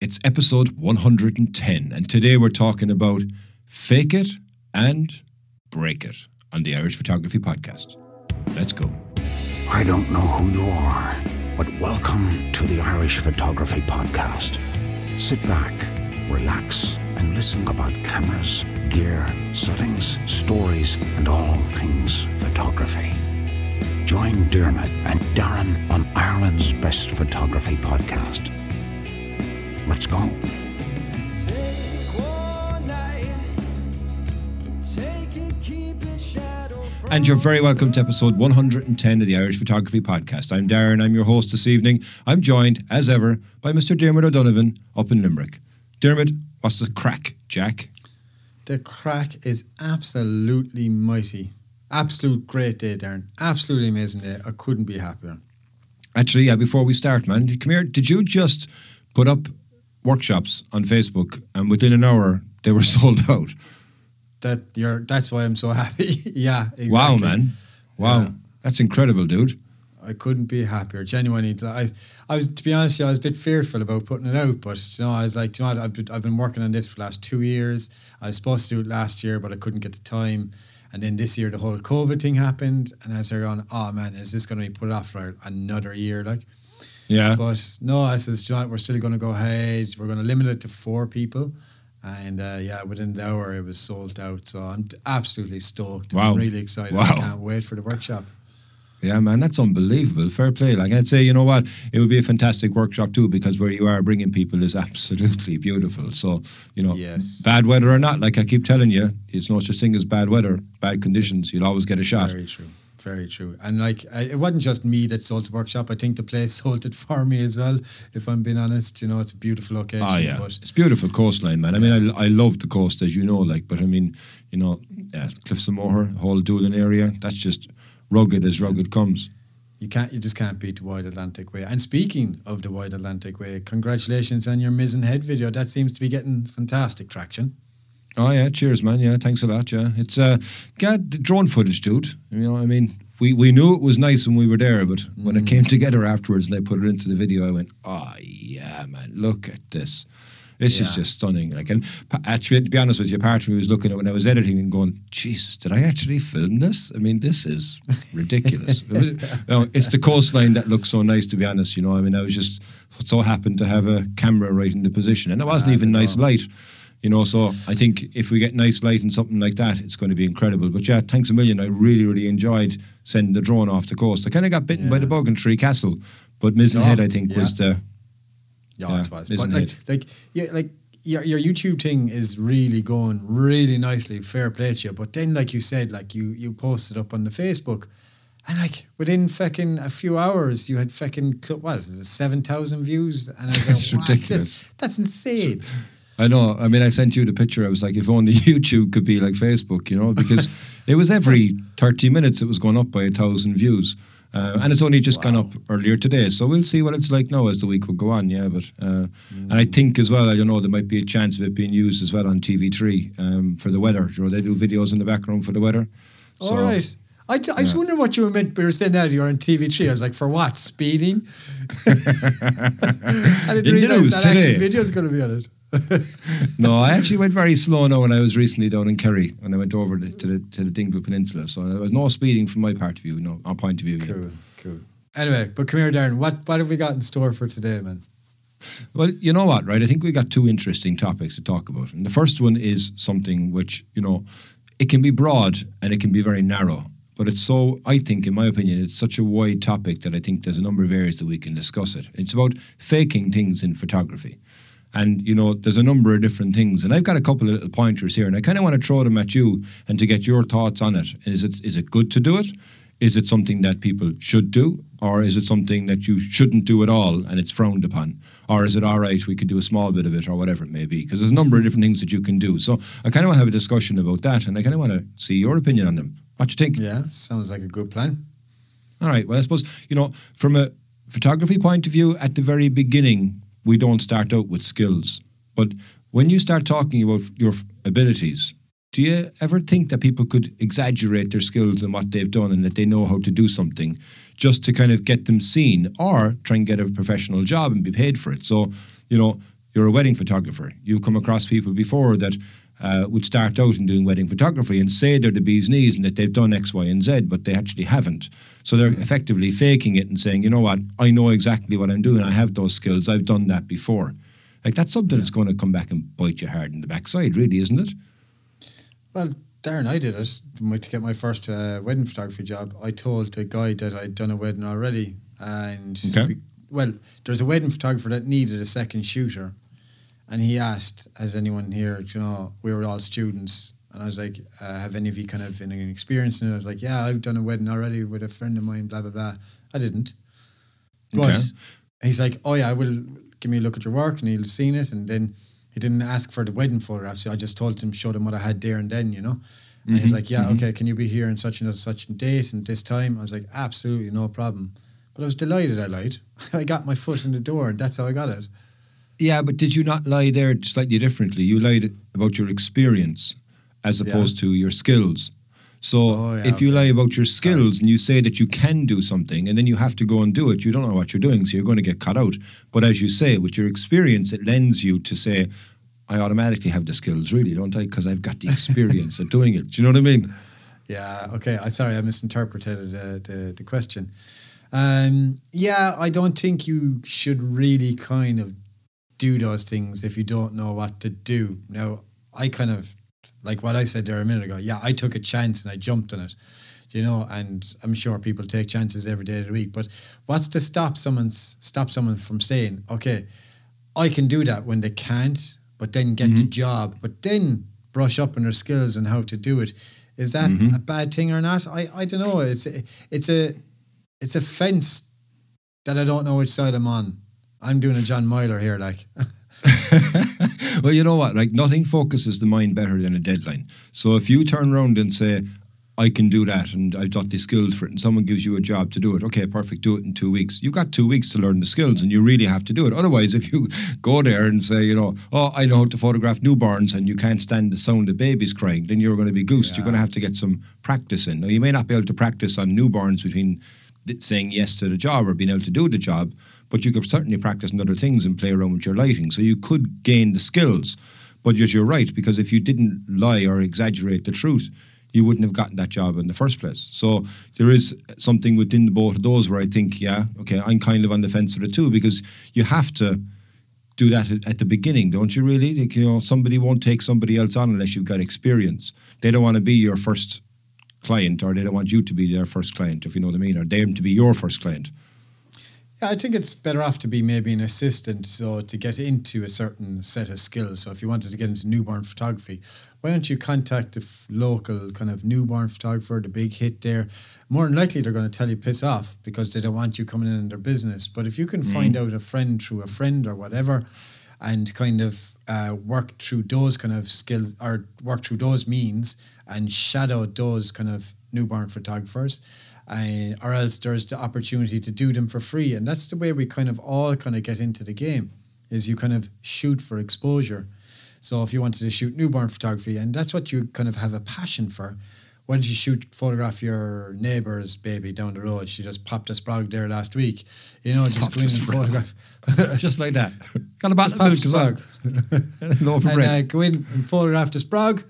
It's episode 110, and today we're talking about Fake It and Break It on the Irish Photography Podcast. Let's go. I don't know who you are, but welcome to the Irish Photography Podcast. Sit back, relax, and listen about cameras, gear, settings, stories, and all things photography. Join Diarmuid and Darren on Ireland's Best Photography Podcast. Let's go. And you're very welcome to episode 110 of the Irish Photography Podcast. I'm Darren, I'm your host this evening. I'm joined, as ever, by Mr. Diarmuid O'Donovan up in Limerick. Diarmuid, what's the crack, Jack? The crack is absolutely mighty. Absolute great day, Darren. Absolutely amazing day. I couldn't be happier. Actually, yeah, before we start, man, come here. Did you just put up workshops on Facebook and within an hour they were sold out? That you're that's why I'm so happy. yeah. Exactly. Wow, man. Wow. Yeah. That's incredible, dude. I couldn't be happier. Genuinely, I, I was to be honest, I was a bit fearful about putting it out, but you know, I was like, you know, what, I've been, I've been working on this for the last two years. I was supposed to do it last year, but I couldn't get the time. And then this year, the whole COVID thing happened, and I was going, oh man, is this going to be put off for another year? Like, Yeah. but no, I says, "Do you know what, we're still going to go ahead. We're going to limit it to four people. And uh, yeah, within the hour, it was sold out. So I'm absolutely stoked. Wow. I'm really excited. Wow. I can't wait for the workshop. Yeah, man, that's unbelievable. Fair play. Like I'd say, you know what, it would be a fantastic workshop too because where you are bringing people is absolutely beautiful. So, you know, Yes. bad weather or not, like I keep telling you, it's no such thing as bad weather, bad conditions. You'll always get a shot. Very true. Very true. And like, I, it wasn't just me that sold the workshop. I think the place sold it for me as well. If I'm being honest, you know, it's a beautiful location. Oh yeah, But it's beautiful coastline, man. I mean, I, I love the coast, as you know, like, but I mean, you know, yeah, Cliffs of Moher, whole Doolin area, that's just rugged as rugged comes. you can't, you just can't beat the Wild Atlantic Way. And speaking of the Wild Atlantic Way, congratulations on your Mizen Head video. That seems to be getting fantastic traction. Oh yeah, cheers, man. Yeah, thanks a lot. Yeah, it's uh, God, the drone footage, dude. You know, I mean, we we knew it was nice when we were there, but when it came together afterwards and they put it into the video, I went, oh yeah, man, look at this. This is just stunning. Like, and actually, to be honest with you, part of me was looking at it when I was editing and going, Jesus, did I actually film this? I mean, this is ridiculous. you know, it's the coastline that looks so nice, to be honest. You know, I mean, I was just so happened to have a camera right in the position, and it wasn't even no. nice light. You know, so I think if we get nice light and something like that, it's going to be incredible. But yeah, thanks a million. I really, really enjoyed sending the drone off the coast. I kind of got bitten by the bug in Three Castle, but Mizen Oh, Head, I think, was the Yeah, Yeah, it was. But like, like, yeah, like your your YouTube thing is really going really nicely. Fair play to you. But then, like you said, like you you posted up on the Facebook, and like within fucking a few hours, you had fucking what is it, seven thousand views, and I was That's like, "What? ridiculous. This- that's insane. I know. I mean, I sent you the picture. I was like, if only YouTube could be like Facebook, you know, because it was every 30 minutes it was going up by a thousand views. Uh, and it's only just gone up earlier today. So we'll see what it's like now as the week will go on. Yeah. But, uh, and I think as well, I don't know, there might be a chance of it being used as well on TV3 um, for the weather. You know, they do videos in the background for the weather. So- All right, I was wondering what you meant by saying that you're on TV3. I was like, for what? Speeding? I didn't In realize that actually video is going to be on it. no, I actually went very slow now when I was recently down in Kerry when I went over the, to the to the Dingle Peninsula. So there was no speeding from my part of view, no, our point of view. yeah. Cool, cool. Anyway, but come here, Darren. What what have we got in store for today, man? Well, you know what, right? I think we got two interesting topics to talk about. And the first one is something which, you know, it can be broad and it can be very narrow. But it's so, I think, in my opinion, it's such a wide topic that I think there's a number of areas that we can discuss it. It's about faking things in photography. And, you know, there's a number of different things. And I've got a couple of little pointers here, and I kind of want to throw them at you and to get your thoughts on it. Is it is it good to do it? Is it something that people should do? Or is it something that you shouldn't do at all and it's frowned upon? Or is it all right, we could do a small bit of it or whatever it may be? Because there's a number of different things that you can do. So I kind of want to have a discussion about that and I kind of want to see your opinion on them. What you think? Yeah, sounds like a good plan. All right. Well, I suppose, you know, from a photography point of view, at the very beginning, we don't start out with skills. But when you start talking about your abilities, do you ever think that people could exaggerate their skills and what they've done and that they know how to do something just to kind of get them seen or try and get a professional job and be paid for it? So, you know, you're a wedding photographer. You've come across people before that uh, would start out in doing wedding photography and say they're the bee's knees and that they've done X, Y, and Z, but they actually haven't. So they're effectively faking it and saying, you know what, I know exactly what I'm doing. I have those skills. I've done that before. Like that's something that's going to come back and bite you hard in the backside, really, isn't it? Well, Darren, I did it to get my first uh, wedding photography job. I told the guy that I'd done a wedding already, and Okay. we- well, there's a wedding photographer that needed a second shooter, and he asked, "Has anyone here? You know, we were all students." And I was like, uh, "Have any of you kind of any experience?" And I was like, "Yeah, I've done a wedding already with a friend of mine." Blah blah blah. I didn't. But Okay. he's like, "Oh yeah, I will give me a look at your work," and he'll seen it, and then he didn't ask for the wedding photographs. I just told him, showed him what I had there and then, you know. And he's like, "Yeah, okay, can you be here on such and such a date and this time?" I was like, "Absolutely, no problem." But I was delighted. I lied. I got my foot in the door, and that's how I got it. Yeah, but did you not lie there slightly differently? You lied about your experience as Yeah. opposed to your skills. So Oh, yeah, if you okay. lie about your skills and you say that you can do something and then you have to go and do it, you don't know what you're doing, so you're going to get cut out. But as you say, with your experience, it lends you to say, I automatically have the skills, really, don't I? Because I've got the experience of doing it. Do you know what I mean? Yeah. Okay. I sorry, I misinterpreted uh, the the question. Um, yeah, I don't think you should really kind of do those things if you don't know what to do. Now, I kind of like what I said there a minute ago. Yeah, I took a chance and I jumped on it. You know, and I'm sure people take chances every day of the week. But what's to stop someone's stop someone from saying, okay, I can do that when they can't, but then get the mm-hmm. job, but then brush up on their skills and how to do it. Is that mm-hmm. a bad thing or not? I, I don't know. It's it's a it's a fence that I don't know which side I'm on. I'm doing a John Myler here, like well, you know what? Like nothing focuses the mind better than a deadline. So if you turn around and say, I can do that and I've got the skills for it, and someone gives you a job to do it, okay, perfect, do it in two weeks. You've got two weeks to learn the skills and you really have to do it. Otherwise, if you go there and say, you know, oh, I know how to photograph newborns and you can't stand the sound of babies crying, then you're going to be goosed. You're going to have to get some practice in. Now, you may not be able to practice on newborns between saying yes to the job or being able to do the job, but you could certainly practice on other things and play around with your lighting. So you could gain the skills. But yet you're right, because if you didn't lie or exaggerate the truth, you wouldn't have gotten that job in the first place. So there is something within both of those where I think, yeah, okay, I'm kind of on the fence with it too, because you have to do that at, at the beginning, don't you really? Like, you know, somebody won't take somebody else on unless you've got experience. They don't want to be your first client or they don't want you to be their first client, if you know what I mean, or them to be your first client. Yeah, I think it's better off to be maybe an assistant, so to get into a certain set of skills. So if you wanted to get into newborn photography, why don't you contact the f- local kind of newborn photographer, the big hit there? More than likely, they're going to tell you piss off because they don't want you coming in in their business. But if you can find out a friend through a friend or whatever, and kind of uh, work through those kind of skills or work through those means and shadow those kind of newborn photographers uh, or else there's the opportunity to do them for free. And that's the way we kind of all kind of get into the game is you kind of shoot for exposure. So if you wanted to shoot newborn photography and that's what you kind of have a passion for why don't you shoot photograph your neighbour's baby down the road? She just popped a sprog there last week. You know just Popped go a in and photograph. Just like that. Got a of milk as well. no for and uh, go in and photograph the sprog,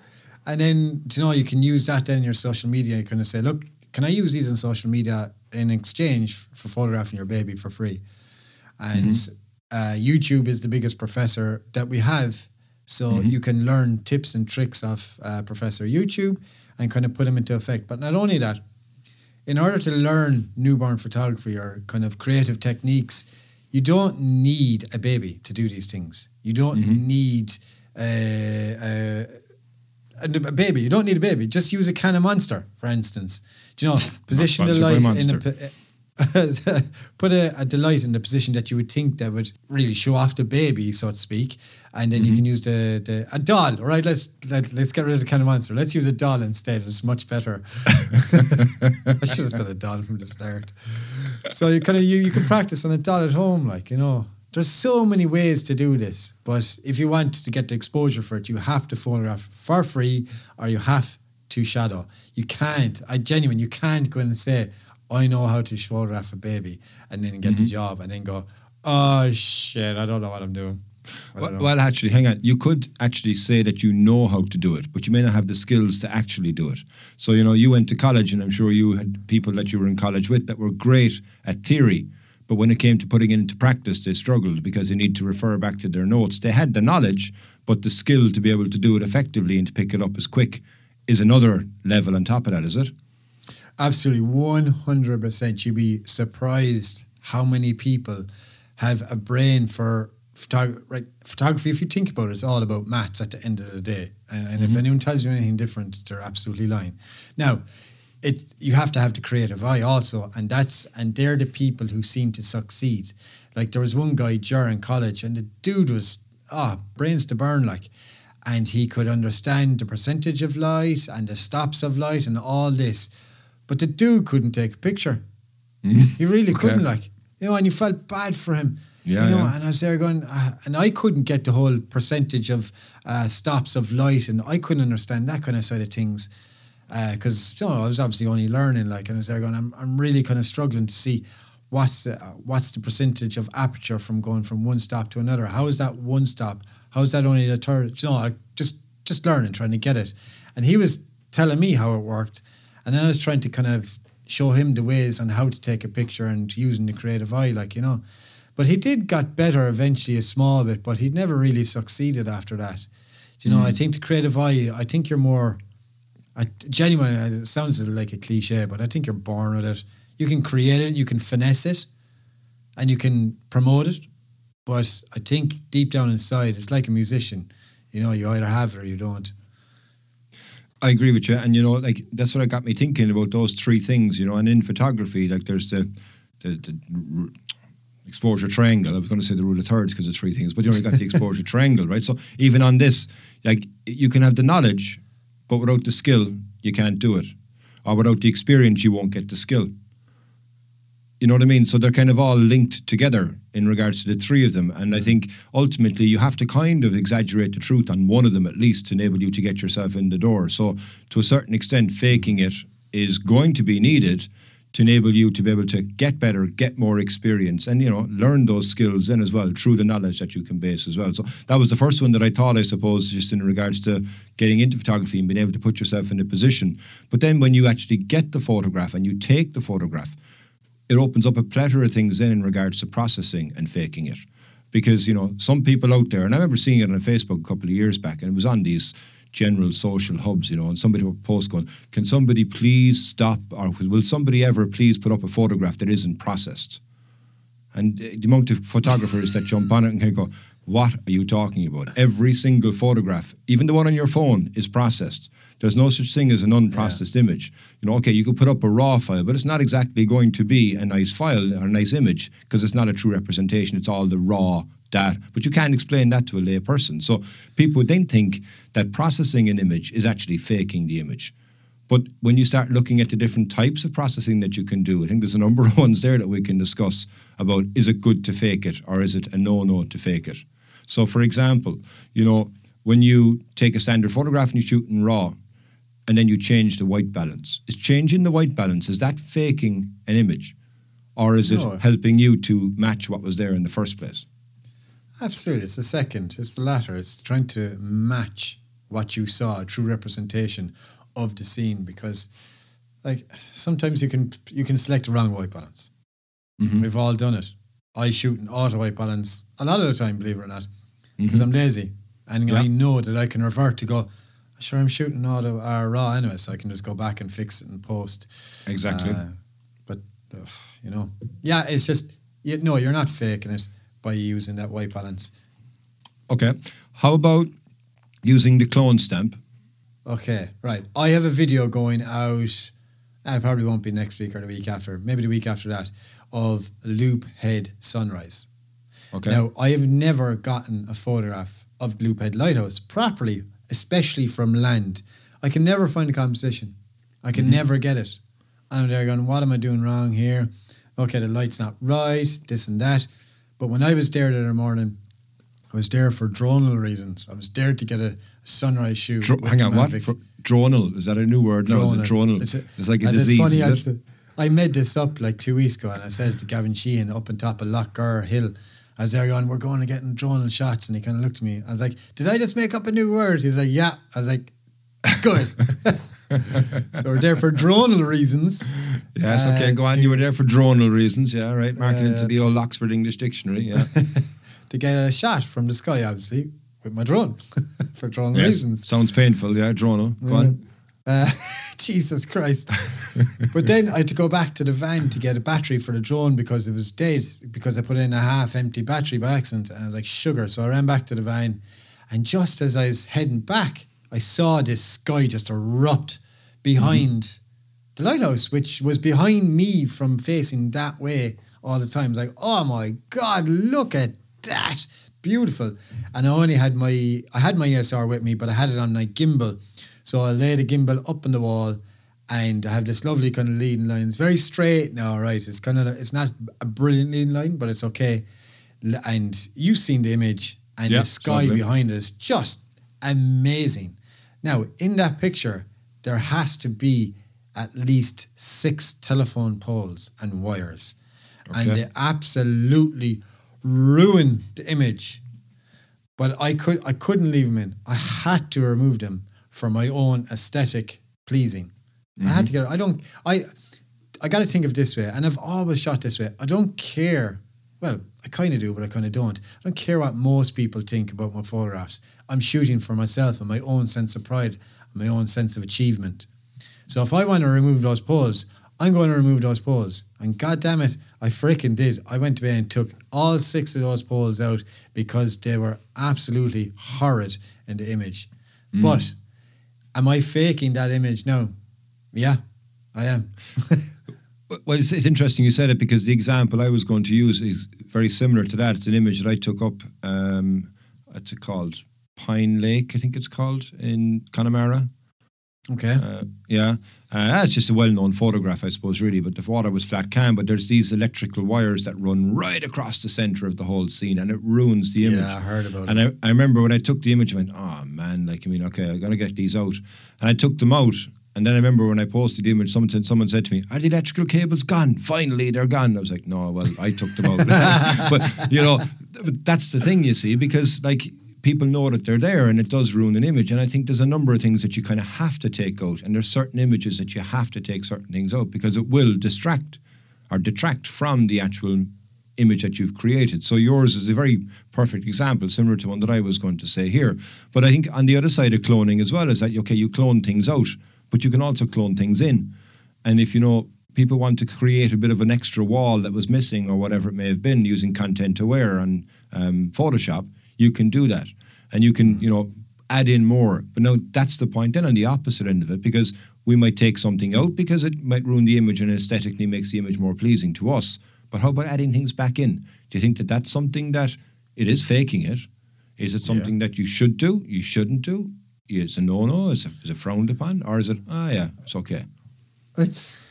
and then you know you can use that then in your social media. You kind of say, look, can I use these in social media in exchange for photographing your baby for free? And Mm-hmm. uh, YouTube is the biggest professor that we have, so Mm-hmm. you can learn tips and tricks of uh, Professor YouTube and kind of put them into effect. But not only that, in order to learn newborn photography or kind of creative techniques, you don't need a baby to do these things. You don't Mm-hmm. need uh, uh, a, a baby. You don't need a baby. Just use a can of Monster, for instance. Do you know, position the light in a. Put a, a delight in the position that you would think that would really show off the baby, so to speak, and then you Mm-hmm. can use the, the a doll. All right, let's let, let's get rid of the can of monster. Let's use a doll instead. It's much better. I should have said a doll from the start. So you kind of you you can practice on a doll at home, like you know. There's so many ways to do this, but if you want to get the exposure for it, you have to photograph for free, or you have to shadow. You can't. I genuinely, You can't go in and say, "I know how to photograph a baby," and then get the mm-hmm. job, and then go, "Oh shit, I don't know what I'm doing." Well, well, actually, hang on. You could actually say that you know how to do it, but you may not have the skills to actually do it. So, you know, you went to college, and I'm sure you had people that you were in college with that were great at theory, but when it came to putting it into practice, they struggled because they need to refer back to their notes. They had the knowledge, but the skill to be able to do it effectively and to pick it up as quick is another level on top of that, is it? Absolutely, one hundred percent. You'd be surprised how many people have a brain for photog- right, photography. If you think about it, it's all about maths at the end of the day. And, and if mm-hmm. anyone tells you anything different, they're absolutely lying. Now, it's you have to have the creative eye also, and that's and they're the people who seem to succeed. Like there was one guy during college, and the dude was ah brains to burn like. And he could understand the percentage of light and the stops of light and all this. But the dude couldn't take a picture. He really Okay. couldn't, like you know, and you felt bad for him. Yeah, you know, yeah. and I was there going, uh, and I couldn't get the whole percentage of uh, stops of light, and I couldn't understand that kind of side of things Uh, because you know, I was obviously only learning, like, and I was there going, I'm, I'm really kind of struggling to see what's the, what's the percentage of aperture from going from one stop to another. How is that one stop? How is that only the third? You know, I just just learning, trying to get it, and he was telling me how it worked, and then I was trying to kind of show him the ways on how to take a picture and using the creative eye, like you know. But he did got better eventually a small bit, but he'd never really succeeded after that. You know, I mm. think the creative eye, I think you're more, I, genuinely, it sounds like a cliche, but I think you're born with it. You can create it, you can finesse it, and you can promote it. But I think deep down inside, it's like a musician. You know, you either have it or you don't. I agree with you, and you know, like that's what got me thinking about those three things. You know, and in photography, like there's the the, the exposure triangle. I was going to say the rule of thirds because it's three things, but you only got the exposure triangle, right? So even on this, like you can have the knowledge, but without the skill, you can't do it, or without the experience, you won't get the skill. You know what I mean? So they're kind of all linked together in regards to the three of them. And I mm. think ultimately you have to kind of exaggerate the truth on one of them at least to enable you to get yourself in the door. So to a certain extent, faking it is going to be needed to enable you to be able to get better, get more experience, and you know learn those skills then as well through the knowledge that you can base as well. So that was the first one that I thought, I suppose, just in regards to getting into photography and being able to put yourself in a position. But then when you actually get the photograph and you take the photograph, it opens up a plethora of things then in regards to processing and faking it. Because, you know, some people out there, and I remember seeing it on Facebook a couple of years back, and it was on these general social hubs, you know, and somebody will post going, Can somebody please stop, or will somebody ever please put up a photograph that isn't processed? And uh, the amount of photographers that jump on it and of go, What are you talking about? Every single photograph, even the one on your phone, is processed. There's no such thing as an unprocessed image. You know, okay, you could put up a raw file, but it's not exactly going to be a nice file or a nice image because it's not a true representation. It's all the raw data. But you can't explain that to a lay person. So people then think that processing an image is actually faking the image. But when you start looking at the different types of processing that you can do, I think there's a number of ones there that we can discuss about is it good to fake it or is it a no no to fake it? So, for example, you know, when you take a standard photograph and you shoot in RAW and then you change the white balance, is changing the white balance, is that faking an image? Or is No. it helping you to match what was there in the first place? Absolutely, it's the second. It's the latter. It's trying to match what you saw, a true representation of the scene. Because, like, sometimes you can you can select the wrong white balance. Mhm. We've all done it. I shoot an auto white balance a lot of the time, believe it or not, because Mhm. I'm lazy and Yeah. I know that I can revert to go. Sure, I'm shooting auto or raw anyway, so I can just go back and fix it and post. Exactly. Uh, but ugh, you know, yeah, it's just you know you're not faking it by using that white balance. okay. How about using the clone stamp? Okay, right. I have a video going out. I probably won't be next week or the week after, maybe the week after that, of Loop Head Sunrise. Okay. Now, I have never gotten a photograph of Loop Head Lighthouse properly, especially from land. I can never find a composition. I can mm-hmm. never get it. And I'm there going, what am I doing wrong here? Okay, the light's not right, this and that. But when I was there the other morning, I was there for dronal reasons. I was there to get a sunrise shoot. Dro- hang on, what? For, dronal. Is that a new word? No, is it dronal? It's, It's, a- like a and disease. It's funny is it? I made this up like two weeks ago, and I said it to Gavin Sheehan up on top of Lough Gur Hill, As they're going, we're going to get drone shots, and he kind of looked at me. I was like, "Did I just make up a new word?" He's like, "Yeah." I was like, "Good." so we're there for dronal reasons. Yes, okay, Uh, go on. You were there for dronal reasons, yeah, right. Marking Uh, into the old Oxford English Dictionary, yeah. to get a shot from the sky, obviously, with my drone for dronal Yes. reasons. Sounds painful, yeah, dronal. Go on. Uh, Jesus Christ. but then I had to go back to the van to get a battery for the drone because it was dead because I put in a half empty battery by accident and I was like, sugar. So I ran back to the van and just as I was heading back, I saw this sky just erupt behind the lighthouse, which was behind me from facing that way all the time. I was like, oh my God, look at that. Beautiful. And I only had my I had my ESR with me, but I had it on my gimbal. So I laid the gimbal up on the wall and I have this lovely kind of leading line. It's very straight now, right? It's kind of it's not a brilliant leading line, but it's okay. And you've seen the image and Yeah, the sky lovely. behind it is just amazing. Now, in that picture, there has to be at least six telephone poles and wires. And they absolutely ruin the image. But I could I couldn't leave them in. I had to remove them for my own aesthetic pleasing. I had to mm-hmm. get I don't I I gotta think of it this way, and I've always shot this way. I don't care. Well, I kind of do, but I kind of don't. I don't care what most people think about my photographs. I'm shooting for myself and my own sense of pride, and my own sense of achievement. So if I want to remove those poles, I'm going to remove those poles. And god damn it, I freaking did. I went to bed and took all six of those poles out because they were absolutely horrid in the image. Mm. But am I faking that image? No. Yeah, I am. Well, it's, it's interesting you said it because the example I was going to use is very similar to that. It's an image that I took up. Um, what's it called? Pine Lake, I think it's called in Connemara. Okay. Uh, yeah, uh, that's just a well-known photograph, I suppose, really. But the water was flat cam, but there's these electrical wires that run right across the center of the whole scene, and it ruins the image. yeah. I heard about And it. I, I remember when I took the image, I went, oh man, like, I mean, okay, I gotta get these out. And I took them out. And then I remember when I posted the image, someone, said- someone said to me, Are the electrical cables gone? Finally, they're gone. I was like, No, well, I took them out. but, you know, that's the thing, you see, because like people know that they're there and it does ruin an image. And I think there's a number of things that you kind of have to take out. And there's certain images that you have to take certain things out because it will distract or detract from the actual image that you've created. So yours is a very perfect example, similar to one that I was going to say here. But I think on the other side of cloning as well is that okay, you clone things out, but you can also clone things in. And if you know people want to create a bit of an extra wall that was missing or whatever it may have been using content aware and um, Photoshop, you can do that, and you can you know add in more. But now that's the point. Then on the opposite end of it, because we might take something out because it might ruin the image and aesthetically makes the image more pleasing to us. But how about adding things back in? Do you think that that's something that it is faking it? Is it something that you should do? You shouldn't do? Is a no-no? Is it, is it frowned upon? Or is it, ah, yeah, it's okay? It's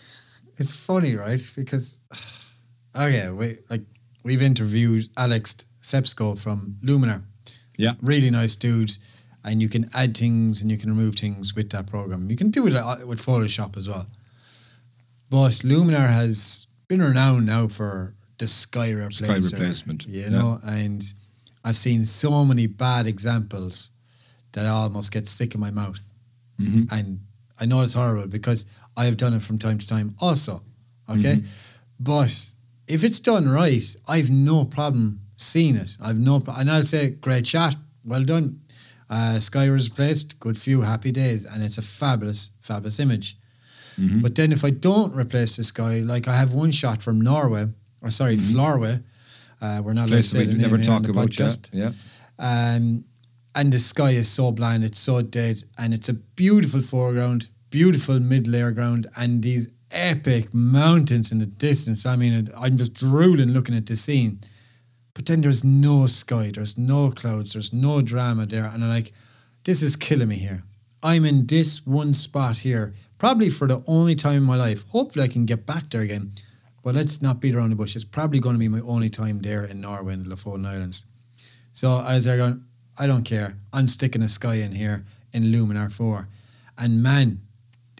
it's funny, right? Because okay, we like we've interviewed Alex Tsepko from Luminar. Yeah. Really nice dude. And you can add things and you can remove things with that program. You can do it uh, with Photoshop as well. But Luminar has been renowned now for the sky replacer. replacement, You yeah. know, and I've seen so many bad examples that I almost get sick in my mouth. Mhm. And I know it's horrible because I have done it from time to time also. Okay. But if it's done right, I've no problem seeing it. I've no, and I'll say, great shot, well done. Uh, sky was replaced, good few happy days, and it's a fabulous, fabulous image. But then if I don't replace the sky, like I have one shot from Norway, or sorry, Florway, uh, we're not allowed to say we the name never talk the about, podcast. yeah. Um, and the sky is so bland, it's so dead, and it's a beautiful foreground, beautiful mid layer ground, and these epic mountains in the distance. I mean, I'm just drooling looking at the scene. But then there's no sky, there's no clouds, there's no drama there, and I'm like, this is killing me here. I'm in this one spot here, probably for the only time in my life. Hopefully, I can get back there again. But let's not beat around the bush. It's probably going to be my only time there in Norway the Lofoten Islands. So as they're going, I don't care. I'm sticking a sky in here in Luminar 4. And man,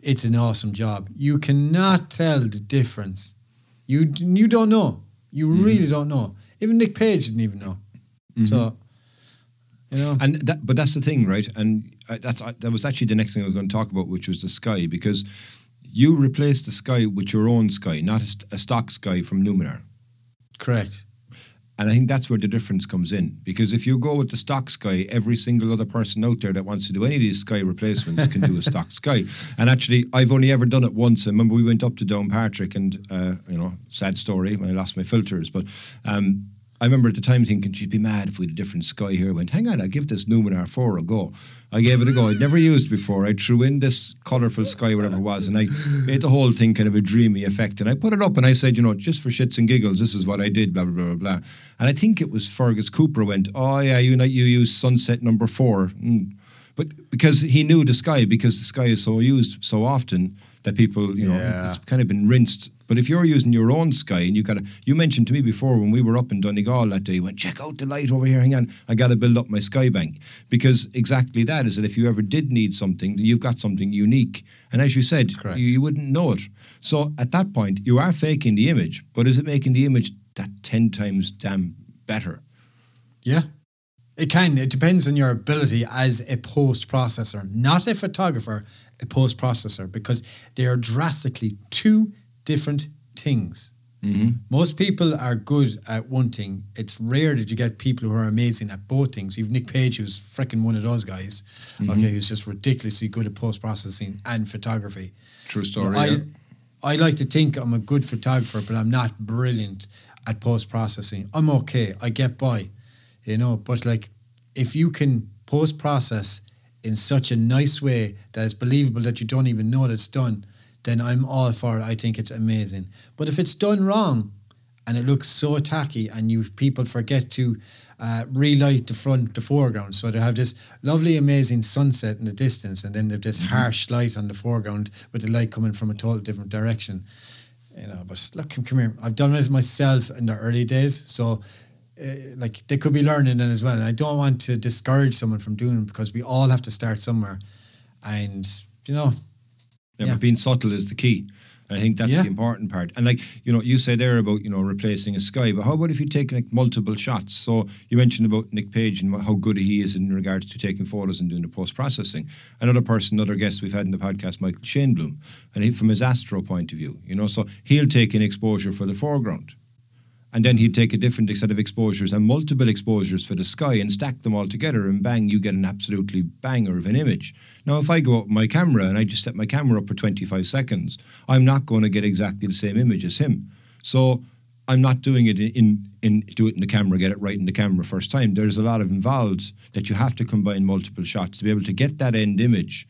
it's an awesome job. You cannot tell the difference. You you don't know. You Mm-hmm. really don't know. Even Nick Page didn't even know. Mm-hmm. So, you know, And that, but that's the thing, right? And I, that's I, that was actually the next thing I was going to talk about, which was the sky, because you replace the sky with your own sky, not a, a stock sky from Luminar. correct. And I think that's where the difference comes in. Because if you go with the stock sky, every single other person out there that wants to do any of these sky replacements can do a stock sky. And actually, I've only ever done it once. I remember we went up to Downpatrick and, uh, you know, sad story when I lost my filters. But um, I remember at the time thinking, she'd be mad if we had a different sky here. I went, hang on, I'll give this Luminar 4 a go. I gave it a go. I'd never used before. I threw in this colourful sky, whatever it was, and I made the whole thing kind of a dreamy effect. And I put it up and I said, you know, just for shits and giggles, this is what I did, blah, blah, blah, blah, blah. And I think it was Fergus Cooper went, oh, yeah, you, you use sunset number four. Mm. But because he knew the sky, because the sky is so used so often that people, you know, Yeah. it's kind of been rinsed. But if you're using your own sky and you got to, you mentioned to me before when we were up in Donegal that day, you went, check out the light over here, hang on, I got to build up my sky bank. Because exactly that is that if you ever did need something, you've got something unique. And as you said, you, you wouldn't know it. So at that point, you are faking the image, but is it making the image that 10 times damn better? Yeah. It can. It depends on your ability as a post processor, not a photographer, a post processor, because they are drastically two different things. Mm-hmm. Most people are good at one thing. It's rare that you get people who are amazing at both things. You've Nick Page, who's freaking one of those guys. Mm-hmm. Okay, who's just ridiculously good at post processing and photography. True story. I, yeah. I like to think I'm a good photographer, but I'm not brilliant at post processing. I'm okay. I get by, you know. But like, if you can post process in such a nice way that it's believable that you don't even know that it's done, then I'm all for it. I think it's amazing. But if it's done wrong and it looks so tacky and you people forget to uh, relight the front, the foreground. So they have this lovely, amazing sunset in the distance, and then they've this harsh light on the foreground with the light coming from a total different direction. You know, but look, come, come here. I've done it myself in the early days, so uh, like they could be learning then as well. And I don't want to discourage someone from doing it because we all have to start somewhere, and you know, Yeah, Yeah. but being subtle is the key. And I think that's Yeah. the important part. And like, you know, you say there about, you know, replacing a sky, but how about if you take like multiple shots? So you mentioned about Nick Page and how good he is in regards to taking photos and doing the post processing. Another person, another guest we've had in the podcast, Michael Shainblum, and he, from his astro point of view, you know, so he'll take an exposure for the foreground. And then he'd take a different set of exposures and multiple exposures for the sky and stack them all together, and bang, you get an absolutely banger of an image. Now, if I go up my camera and I just set my camera up for 25 seconds, I'm not going to get exactly the same image as him. So I'm not doing it in, in, in do it in the camera, get it right in the camera first time. There's a lot of involved that you have to combine multiple shots to be able to get that end image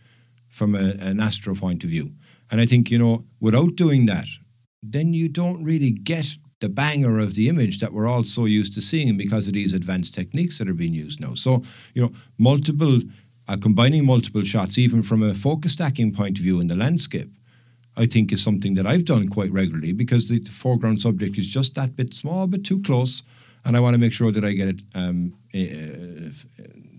from a, an astro point of view. And I think, you know, without doing that, then you don't really get the banger of the image that we're all so used to seeing because of these advanced techniques that are being used now. So, you know, multiple, uh, combining multiple shots, even from a focus stacking point of view in the landscape, I think is something that I've done quite regularly because the, the foreground subject is just that bit small, but too close. And I want to make sure that I get it um, uh,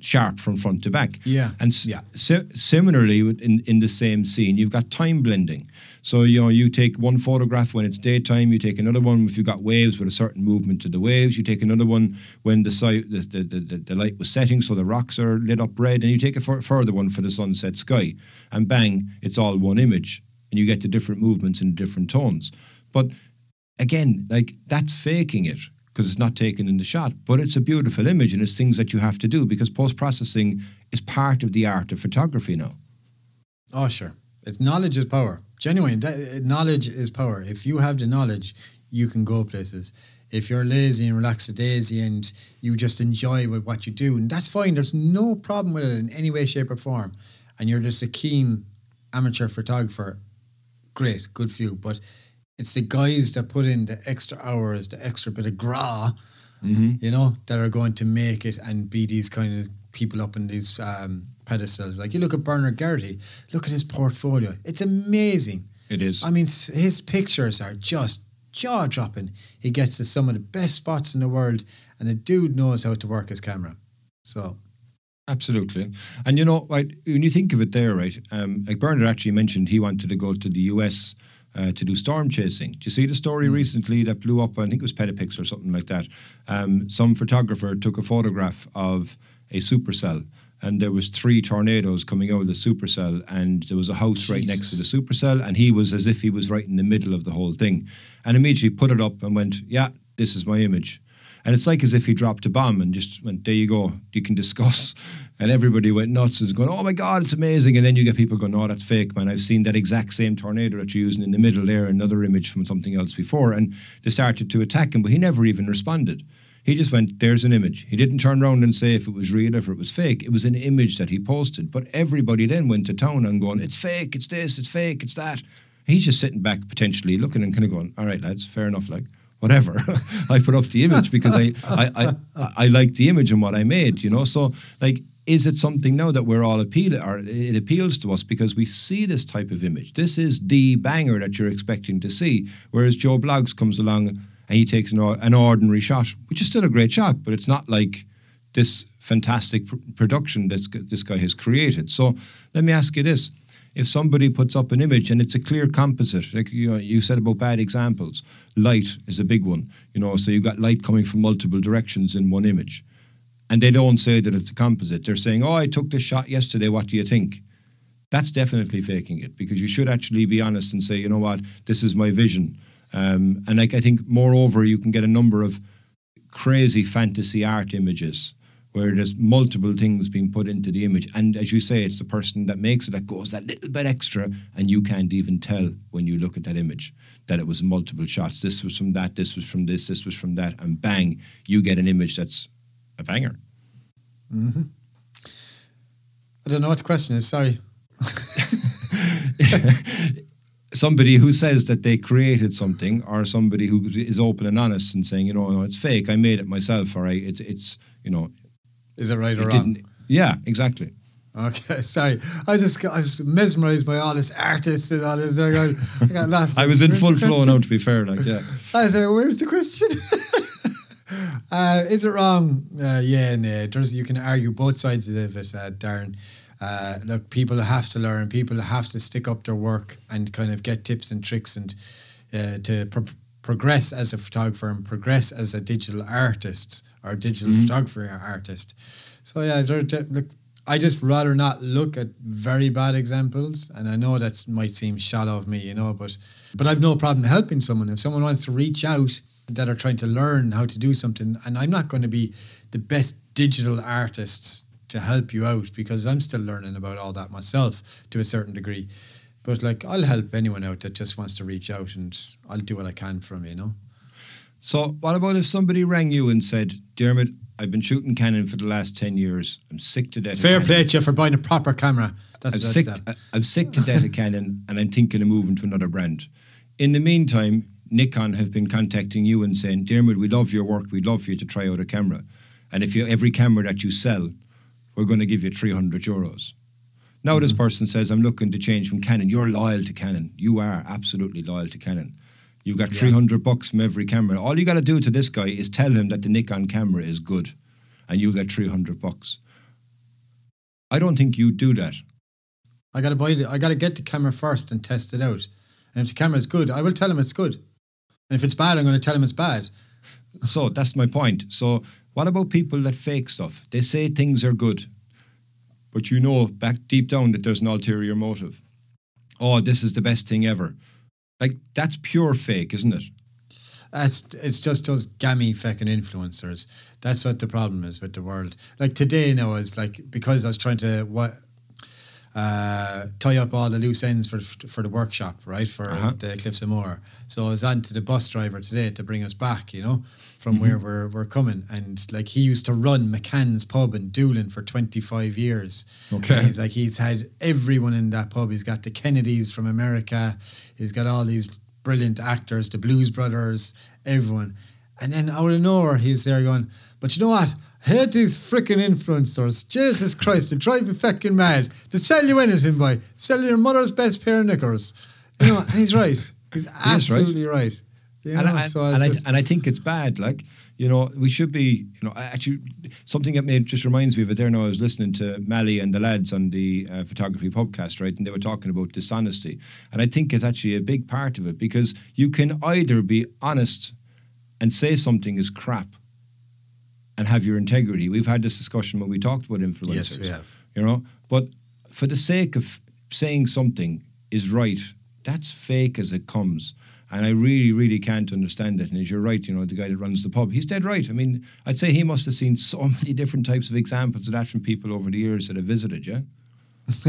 sharp from front to back. Yeah. And s- Yeah. si- similarly, in, in the same scene, you've got time blending. So you know, you take one photograph when it's daytime. You take another one if you've got waves with a certain movement to the waves. You take another one when the si- the, the, the, the, light was setting, so the rocks are lit up red. And you take a further one for the sunset sky, and bang, it's all one image, and you get the different movements in different tones. But again, like that's faking it because it's not taken in the shot, but it's a beautiful image and it's things that you have to do because post processing is part of the art of photography now. Oh, sure. It's knowledge is power. Genuine. That, knowledge is power. If you have the knowledge, you can go places. If you're lazy and lackadaisy and you just enjoy what you do, and that's fine. There's no problem with it in any way, shape, or form. And you're just a keen amateur photographer. Great, good for you. But it's the guys that put in the extra hours, the extra bit of gra, mm-hmm. you know, that are going to make it and be these kind of people up in these um, pedestals. Like you look at Bernard Garrity, look at his portfolio. It's amazing. It is. I mean, his pictures are just jaw dropping. He gets to some of the best spots in the world, and the dude knows how to work his camera. So, Absolutely. And you know, right, when you think of it there, right, um, like Bernard actually mentioned he wanted to go to the US uh, to do storm chasing. Did you see the story recently that blew up? I think it was Petapix or something like that. Um, some photographer took a photograph of a supercell. And there was three tornadoes coming out of the supercell and there was a house right next to the supercell and he was as if he was right in the middle of the whole thing. And immediately put it up and went yeah this is my image. And it's like as if he dropped a bomb and just went there you go you can discuss. And everybody went nuts and going oh my god it's amazing. And then you get people going oh that's fake man. I've seen that exact same tornado that you're using in the middle there another image from something else before. And they started to attack him but he never even responded he just went, there's an image. He didn't turn around and say if it was real or if it was fake. It was an image that he posted. But everybody then went to town and going, it's fake, it's this, it's fake, it's that. He's just sitting back potentially looking and kind of going, all right, lads, fair enough, like, whatever. I put up the image because I, I, I, I like the image and what I made, you know? So, like, is it something now that we're all appeal or it appeals to us because we see this type of image? This is the banger that you're expecting to see. Whereas Joe Bloggs comes along and he takes an, an ordinary shot, which is still a great shot, but it's not like this fantastic pr- production that this guy has created. So let me ask you this: If somebody puts up an image and it's a clear composite, like you know, you said about bad examples, light is a big one. You know, so you've got light coming from multiple directions in one image, and they don't say that it's a composite. They're saying, "Oh, I took this shot yesterday. What do you think?" That's definitely faking it because you should actually be honest and say, "You know what? This is my vision." Um, and like I think, moreover, you can get a number of crazy fantasy art images where there's multiple things being put into the image. And as you say, it's the person that makes it that goes that little bit extra, and you can't even tell when you look at that image that it was multiple shots. This was from that, this was from this, this was from that, and bang, you get an image that's a banger. Mm-hmm. I don't know what the question is, sorry. somebody who says that they created something or somebody who is open and honest and saying you know no, it's fake i made it myself or I, it's it's you know is it right or wrong yeah exactly Okay, sorry. I just got, I was mesmerized by all this artists and all this. I got, I got lost. I was in full flow now. To be fair, like yeah. I said, "Where's the question?" uh, is it wrong? Uh, yeah, no. There's you can argue both sides of it, uh, Darren uh, look, people have to learn. People have to stick up their work and kind of get tips and tricks and uh, to pro- progress as a photographer and progress as a digital artist or digital mm-hmm. photographer artist. So yeah, look, I just rather not look at very bad examples, and I know that might seem shallow of me, you know, but but I've no problem helping someone if someone wants to reach out that are trying to learn how to do something, and I'm not going to be the best digital artist to help you out because I'm still learning about all that myself to a certain degree. But like I'll help anyone out that just wants to reach out and I'll do what I can for them, you know. So what about if somebody rang you and said, Diarmuid, I've been shooting Canon for the last ten years. I'm sick to death. Fair play to you for buying a proper camera. That's I'm sick. Uh, I'm sick to death of Canon, and I'm thinking of moving to another brand. In the meantime, Nikon have been contacting you and saying, Diarmuid, we love your work. We'd love for you to try out a camera. And if you every camera that you sell we're going to give you 300 euros. Now mm-hmm. this person says, I'm looking to change from Canon. You're loyal to Canon. You are absolutely loyal to Canon. You've got yeah. 300 bucks from every camera. All you got to do to this guy is tell him that the Nikon camera is good and you'll get 300 bucks. I don't think you do that. I got to buy it. I got to get the camera first and test it out. And if the camera is good, I will tell him it's good. And if it's bad, I'm going to tell him it's bad. So that's my point. So what about people that fake stuff? They say things are good, but you know back deep down that there's an ulterior motive. Oh, this is the best thing ever. Like that's pure fake, isn't it? That's it's just those gammy fucking influencers. That's what the problem is with the world. Like today now is like because I was trying to what uh, tie up all the loose ends for for the workshop, right? For uh-huh. the Cliffs of Moher. So I was on to the bus driver today to bring us back, you know from mm-hmm. where we're, we're coming. And like he used to run McGann's pub in Doolin for 25 years. Okay. And he's like, he's had everyone in that pub. He's got the Kennedys from America. He's got all these brilliant actors, the Blues Brothers, everyone. And then out of nowhere, he's there going, but you know what? Hate these freaking influencers. Jesus Christ, they drive you fucking mad. They sell you anything, boy. Sell your mother's best pair of knickers. You know, and he's right. He's absolutely right. You know, and, I, so and, I, and I think it's bad. Like, you know, we should be, you know, actually, something that made just reminds me of it there now. I was listening to Mally and the lads on the uh, photography podcast, right? And they were talking about dishonesty. And I think it's actually a big part of it because you can either be honest and say something is crap and have your integrity. We've had this discussion when we talked about influencers. Yes, we have. You know, but for the sake of saying something is right, that's fake as it comes. And I really, really can't understand it. And as you're right, you know, the guy that runs the pub, he's dead right. I mean, I'd say he must have seen so many different types of examples of that from people over the years that have visited, yeah?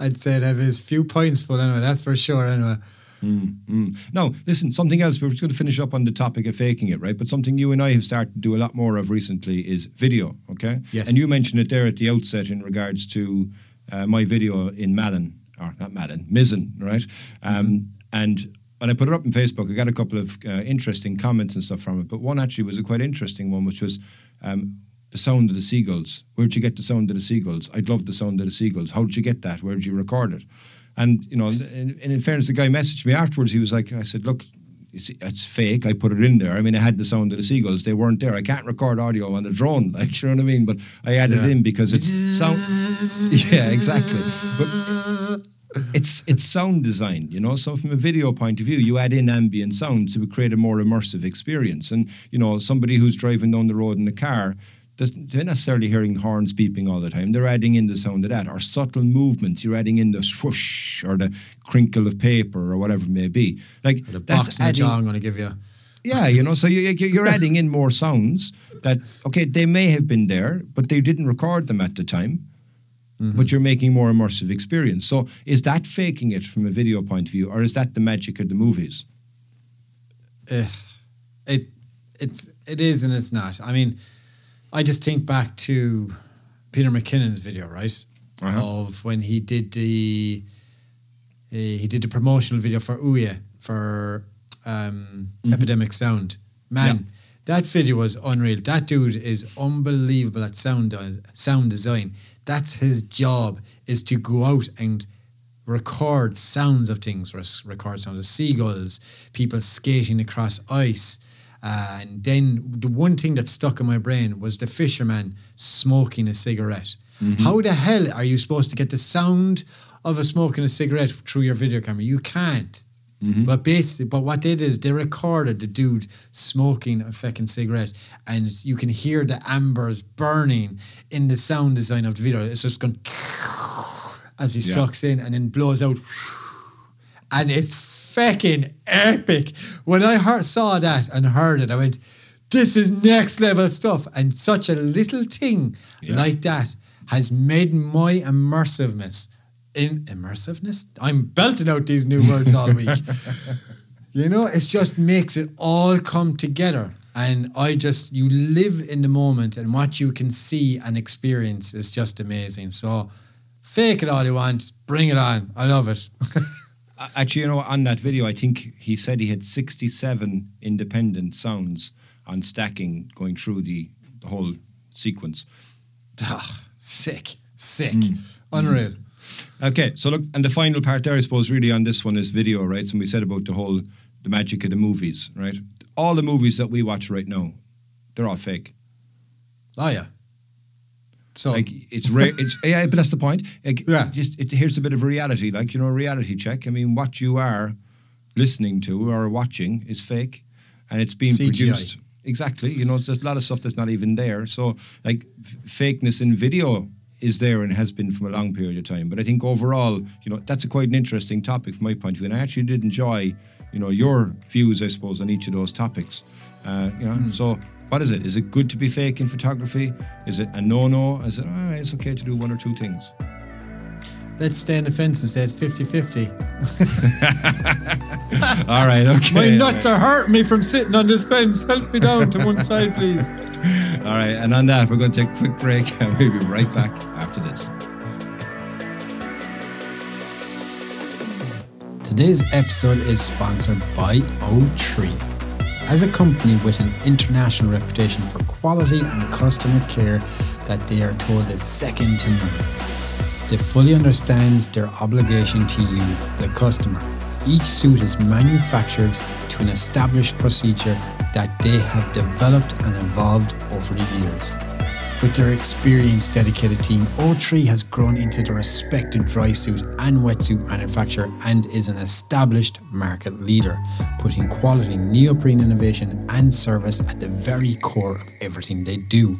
I'd say it have his few points full anyway, that's for sure anyway. Mm. Now, listen, something else, we're just going to finish up on the topic of faking it, right? But something you and I have started to do a lot more of recently is video, okay? Yes. And you mentioned it there at the outset in regards to uh, my video in Malin, or not Malin, Mizen, right? Um, and when I put it up on Facebook, I got a couple of uh, interesting comments and stuff from it. But one actually was a quite interesting one, which was um, the sound of the seagulls. Where'd you get the sound of the seagulls? I'd love the sound of the seagulls. How did you get that? Where'd you record it? And you know, and in, in fairness, the guy messaged me afterwards. He was like, "I said, look, it's, it's fake. I put it in there. I mean, I had the sound of the seagulls. They weren't there. I can't record audio on a drone, like you know what I mean. But I added it in because it's sound. yeah, exactly. But it's it's sound design, you know. So from a video point of view, you add in ambient sound to create a more immersive experience. And you know, somebody who's driving down the road in a car, they're necessarily hearing horns beeping all the time. They're adding in the sound of that, or subtle movements. You're adding in the swoosh or the crinkle of paper or whatever it may be. Like The that's box the adding- jaw I'm going to give you. yeah, you know, so you, you're adding in more sounds that, okay, they may have been there, but they didn't record them at the time. But you're making more immersive experience. So is that faking it from a video point of view, or is that the magic of the movies? Eh, it it's it is and it's not. I mean, I just think back to Peter McKinnon's video, right? Uh-huh. Of when he did the eh, he did the promotional video for Ouya for um, Epidemic Sound. Man, Yeah. that video was unreal. That dude is unbelievable at sound sound design. That's his job is to go out and record sounds of things, record sounds of seagulls, people skating across ice. Uh, and then the one thing that stuck in my brain was the fisherman smoking a cigarette. How the hell are you supposed to get the sound of a smoking a cigarette through your video camera? You can't. But basically, but what they did is they recorded the dude smoking a fucking cigarette, and you can hear the ambers burning in the sound design of the video. It's just going as he Yeah. sucks in and then blows out, and it's fucking epic. When I heard, saw that and heard it, I went, "This is next level stuff." And such a little thing Yeah. like that has made my immersiveness in immersiveness. I'm belting out these new words all week. you know, it just makes it all come together. And I just, you live in the moment and what you can see and experience is just amazing. So fake it all you want, bring it on. I love it. Actually, you know, on that video, I think he said he had 67 independent sounds on stacking going through the, the whole sequence. Ah, sick, sick, unreal. Okay, so look, and the final part there, I suppose, really on this one is video, right? So we said about the whole the magic of the movies, right? All the movies that we watch right now, they're all fake. Oh, yeah. So, Like it's rare. It's yeah, but that's the point. Like, Yeah. Just it, here's a bit of reality, like you know, a reality check. I mean, what you are listening to or watching is fake, and it's being CGI. produced. Exactly. You know, there's a lot of stuff that's not even there. So, like, f- fakeness in video is there and has been from a long period of time. But I think overall, you know, that's a quite an interesting topic from my point of view. And I actually did enjoy, you know, your views, I suppose, on each of those topics. Uh, you know, Hmm. so what is it? Is it good to be fake in photography? Is it a no-no? Is it, right, it's okay to do one or two things? Let's stay on the fence and say it's 50 50. All right, okay. My nuts are hurting me from sitting on this fence. Help me down to one side, please. All right, and on that, we're going to take a quick break and we'll be right back after this. Today's episode is sponsored by O3. As a company with an international reputation for quality and customer care that they are told is second to none, they fully understand their obligation to you, the customer. Each suit is manufactured to an established procedure that they have developed and evolved over the years. With their experienced, dedicated team, O3 has grown into the respected dry suit and wetsuit manufacturer and is an established market leader, putting quality neoprene innovation and service at the very core of everything they do.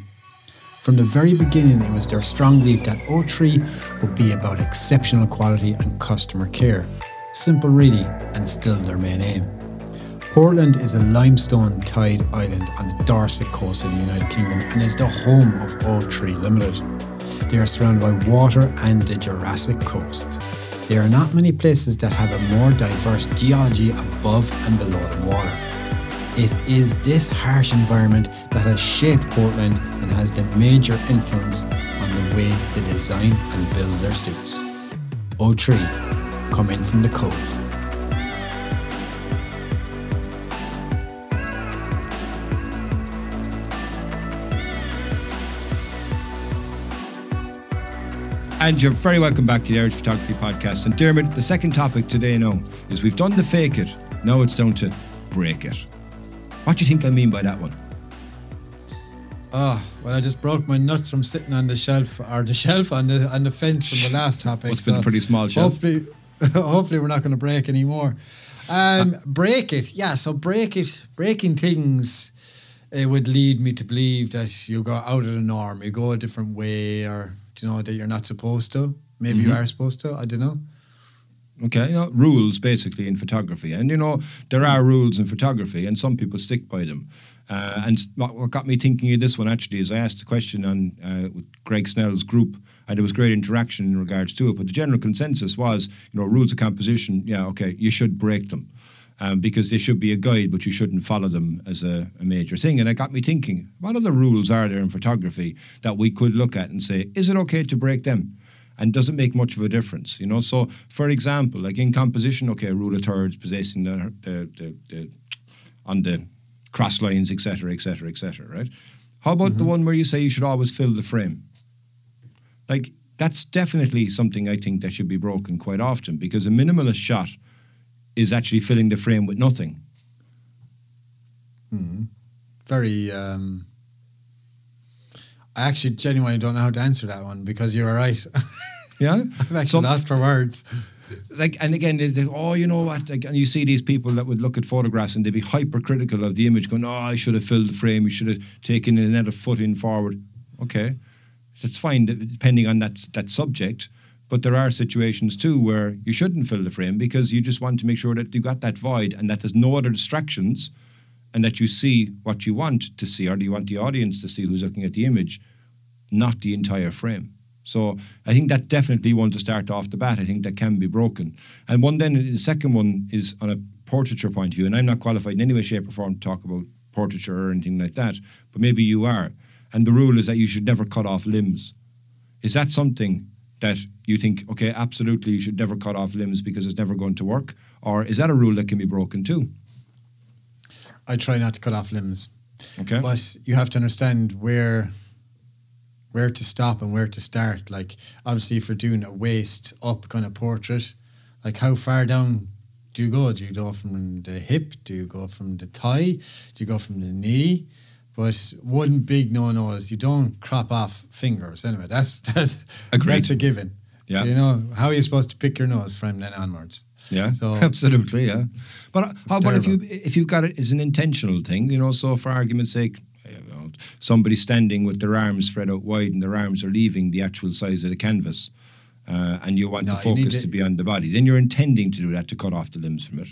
From the very beginning, it was their strong belief that O3 would be about exceptional quality and customer care. Simple, really, and still their main aim. Portland is a limestone tide island on the Dorset coast of the United Kingdom and is the home of O3 Limited. They are surrounded by water and the Jurassic coast. There are not many places that have a more diverse geology above and below the water. It is this harsh environment that has shaped Portland and has the major influence on the way they design and build their suits. O3, come in from the cold. And you're very welcome back to the Irish Photography Podcast. And Diarmuid, the second topic today now is we've done the fake it, now it's down to break it. What do you think I mean by that one? Oh, well, I just broke my nuts from sitting on the shelf or the shelf on the on the fence from the last topic. Have been a pretty small shelf. Hopefully, hopefully we're not going to break anymore. Um, break it, yeah. So break it, breaking things. It would lead me to believe that you go out of the norm, you go a different way, or do you know that you're not supposed to. Maybe Mm-hmm. you are supposed to. I don't know. Okay, you know, rules basically in photography. And you know, there are rules in photography and some people stick by them. Uh, and what got me thinking of this one actually is I asked a question on uh, with Greg Snell's group and there was great interaction in regards to it. But the general consensus was, you know, rules of composition, yeah, okay, you should break them. Um, because they should be a guide, but you shouldn't follow them as a, a major thing. And it got me thinking, what other rules are there in photography that we could look at and say, is it okay to break them? And doesn't make much of a difference, you know. So, for example, like in composition, okay, rule of thirds, possessing the, the, the, the on the cross lines, etc., etc., etc. Right? How about the one where you say you should always fill the frame? Like that's definitely something I think that should be broken quite often because a minimalist shot is actually filling the frame with nothing. Very. Um, I actually genuinely don't know how to answer that one because you were right. Yeah, I'm actually So- lost for words. like and again they, they, oh you know what? Like, and you see these people that would look at photographs and they'd be hypercritical of the image going oh I should have filled the frame. You should have taken another foot in forward. Okay. That's fine depending on that that subject. But there are situations too where you shouldn't fill the frame because you just want to make sure that you got that void and that there's no other distractions and that you see what you want to see or do you want the audience to see who's looking at the image not the entire frame. So I think that definitely one to start off the bat. I think that can be broken. And one then the second one is on a portraiture point of view, and I'm not qualified in any way, shape, or form to talk about portraiture or anything like that, but maybe you are. And the rule is that you should never cut off limbs. Is that something that you think, okay, absolutely, you should never cut off limbs because it's never going to work? Or is that a rule that can be broken too? I try not to cut off limbs. Okay. But you have to understand where where to stop and where to start. Like obviously if you're doing a waist up kind of portrait, like how far down do you go? Do you go from the hip? Do you go from the thigh? Do you go from the knee? But one big no no is you don't crop off fingers. Anyway, that's that's Agreed. that's a given. Yeah. You know, how are you supposed to pick your nose from then onwards? Yeah, So- absolutely, yeah. But how about if you if you've got it as an intentional thing, you know? So for argument's sake, somebody standing with their arms spread out wide and their arms are leaving the actual size of the canvas, uh, and you want No, the focus to- to be on the body, then you're intending to do that to cut off the limbs from it.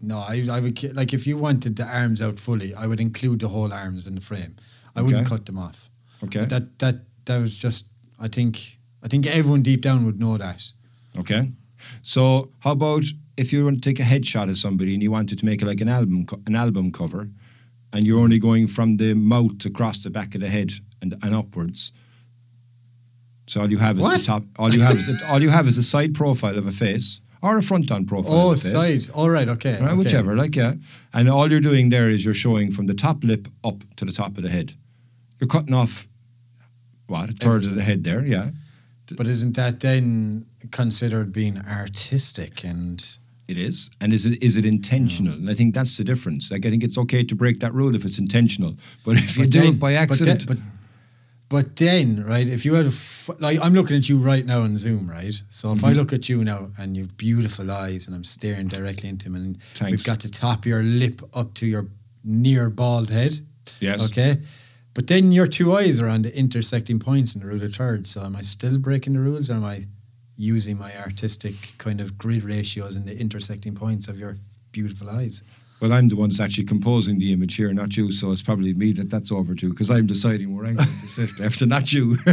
No, I, I would like if you wanted the arms out fully, I would include the whole arms in the frame. I wouldn't cut them off. Okay. But that that that was just. I think I think everyone deep down would know that. Okay. So how about if you want to take a headshot of somebody and you wanted to make it like an album an album cover, and you're only going from the mouth across the back of the head and, and upwards. So all you have is What? the top. All you have is the, all you have is the side profile of a face or a front on profile. Oh, a side. All right. Okay. Right, okay. whichever, like yeah. And all you're doing there is you're showing from the top lip up to the top of the head. You're cutting off what a third of the head there, yeah. But isn't that then considered being artistic and It is, and is it is it intentional? And I think that's the difference. Like I think it's okay to break that rule if it's intentional, but if you But do it by but then- accident, But, but then, right? If you had a f- like, I'm looking at you right now on Zoom, right? So if I Mm-hmm. look at you now and you've beautiful eyes, and I'm staring directly into them, and Thanks. we've got the top of your lip up to your near bald head. Yes. Okay. But then your two eyes are on the intersecting points in the rule of thirds. So am I still breaking the rules, or am I using my artistic kind of grid ratios and the intersecting points of your beautiful eyes? well, I'm the one that's actually composing the image here, not you. So it's probably me that that's over to because I'm deciding where I'm going to sit after, not you.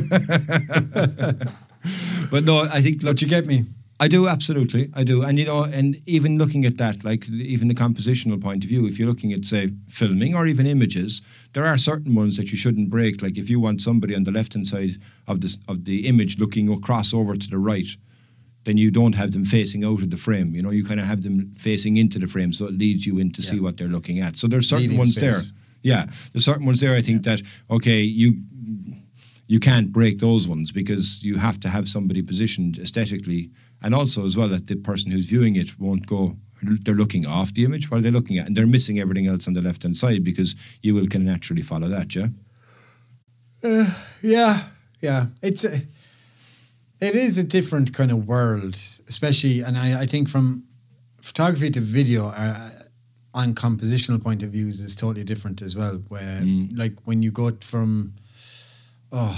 but no, I think look, But you get me. I do absolutely, I do, and you know, and even looking at that, like even the compositional point of view, if you're looking at say filming or even images, there are certain ones that you shouldn't break. Like if you want somebody on the left hand side of this of the image looking across over to the right, then you don't have them facing out of the frame. You know, you kind of have them facing into the frame, so it leads you in to see what they're looking at. So there's certain Leading ones space. there. Yeah, there's certain ones there. I think that okay, you you can't break those ones because you have to have somebody positioned aesthetically and also as well that the person who's viewing it won't go they're looking off the image while they're looking at and they're missing everything else on the left hand side because you will can naturally follow that yeah Yeah, yeah. It's a, it is a different kind of world, especially, and I, I think from photography to video, uh, on compositional point of views, is totally different as well. Where like when you go from, oh,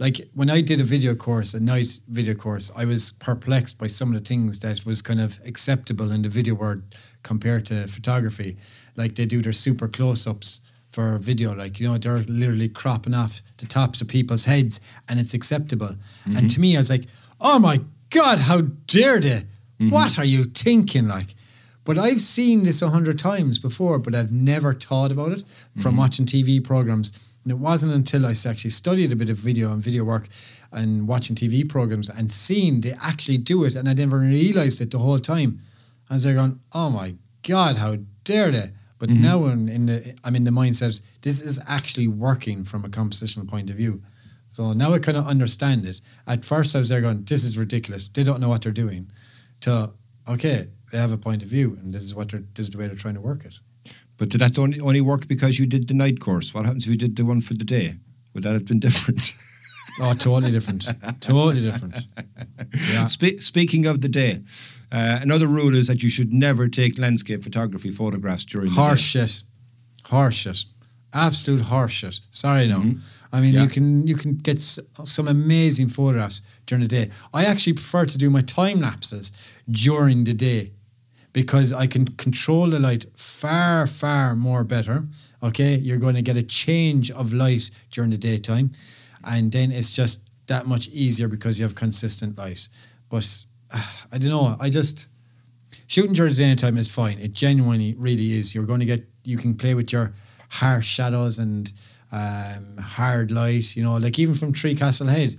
like when I did a video course, a night video course, I was perplexed by some of the things that was kind of acceptable in the video world compared to photography. Like they do their super close ups for video, like you know they're literally cropping off the tops of people's heads, and it's acceptable. And mm-hmm. to me, I was like, oh my god, how dare they? Mm-hmm. What are you thinking? Like. But I've seen this a hundred times before, but I've never thought about it from mm-hmm. watching TV programs. And it wasn't until I actually studied a bit of video and video work and watching TV programs and seeing they actually do it, and I never realized it the whole time. I was there going, "Oh my god, how dare they!" But mm-hmm. now in, in the I'm in the mindset this is actually working from a compositional point of view. So now I kind of understand it. At first, I was there going, "This is ridiculous. They don't know what they're doing." To okay, they have a point of view, and this is what they're this is the way they're trying to work it. But did that only, only work because you did the night course what happens if you did the one for the day would that have been different Oh, totally different. totally different. Yeah. Spe- speaking of the day uh, another rule is that you should never take landscape photography photographs during the day. Shit. Horse shit. Absolute horse shit. Sorry, no. I mean, Yeah. you can you can get s- some amazing photographs during the day. I actually prefer to do my time lapses during the day because I can control the light far far more better. Okay, you're going to get a change of light during the daytime, and then it's just that much easier because you have consistent light. But uh, I don't know. I just shooting during the daytime is fine. It genuinely really is. You're going to get you can play with your harsh shadows and um, hard light. You know, like even from Three Castle Head,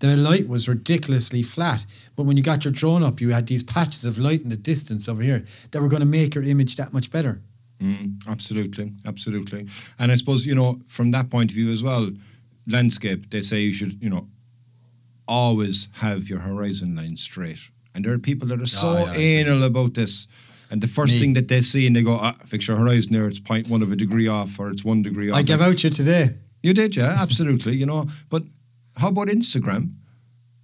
the light was ridiculously flat. But when you got your drone up, you had these patches of light in the distance over here that were going to make your image that much better. Mm, absolutely, absolutely. And I suppose, you know, from that point of view as well, landscape, they say you should, you know, always have your horizon line straight. And there are people that are so Oh, yeah, anal about this. And the first Me. thing that they see and they go, ah, fix your horizon there, it's point one of a degree off or it's one degree off. I gave out you today. You did, yeah, absolutely. You know, but how about Instagram?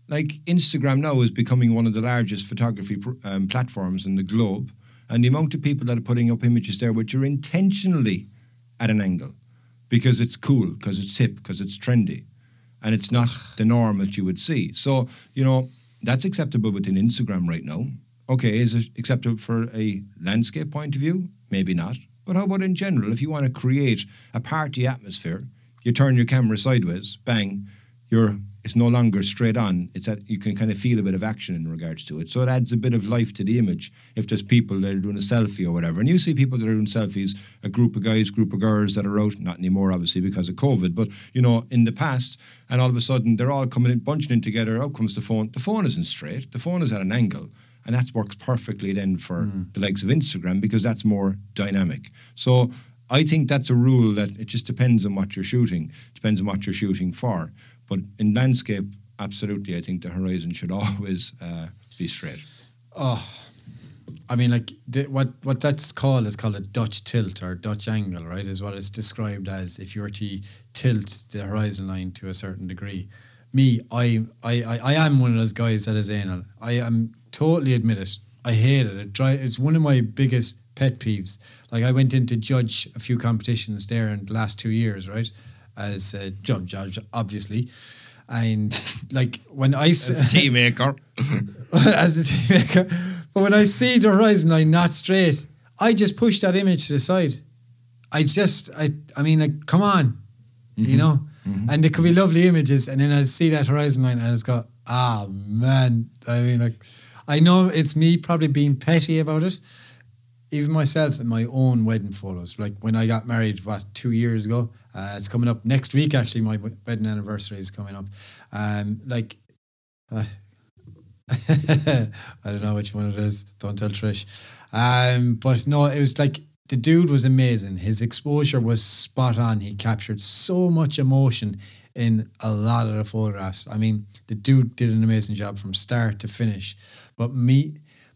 Like Instagram now is becoming one of the largest photography um, platforms in the globe, and the amount of people that are putting up images there which are intentionally at an angle because it's cool, because it's hip, because it's trendy, and it's not the norm that you would see. So you know that's acceptable within Instagram right now. Okay, is it acceptable for a landscape point of view? Maybe not. But how about in general? If you want to create a party atmosphere, you turn your camera sideways, bang, you're it's no longer straight on. It's that you can kind of feel a bit of action in regards to it. So it adds a bit of life to the image. If there's people that are doing a selfie or whatever, and you see people that are doing selfies, a group of guys, group of girls that are out, not anymore obviously because of COVID, but you know, in the past, and all of a sudden they're all coming in, bunching in together. Out comes the phone. The phone isn't straight. The phone is at an angle. And that works perfectly then for mm. the likes of Instagram because that's more dynamic. So I think that's a rule that it just depends on what you're shooting, depends on what you're shooting for. But in landscape, absolutely, I think the horizon should always uh, be straight. I I mean, like the, what what that's called is called a Dutch tilt or Dutch angle, right? Is what it's described as if you were to tilt the horizon line to a certain degree. Me, I I, I, I am one of those guys that is anal. I am totally admit it. I hate it. It dry, it's one of my biggest pet peeves. Like I went in to judge a few competitions there in the last two years, right? As a judge, judge obviously, and like when I As a tea maker. as a team maker. But when I see the horizon line not straight, I just push that image to the side. I just, I, I mean, like, come on, you know. And it could be lovely images, and then I see that horizon line, and it's got, ah, man. I mean, like, I know it's me probably being petty about it. Even myself in my own wedding photos, like when I got married, what two years ago? Uh, it's coming up next week. Actually, my wedding anniversary is coming up. Um, like, uh, I don't know which one it is. Don't tell Trish. Um, but no, it was like the dude was amazing. His exposure was spot on. He captured so much emotion in a lot of the photographs. I mean, the dude did an amazing job from start to finish. But me,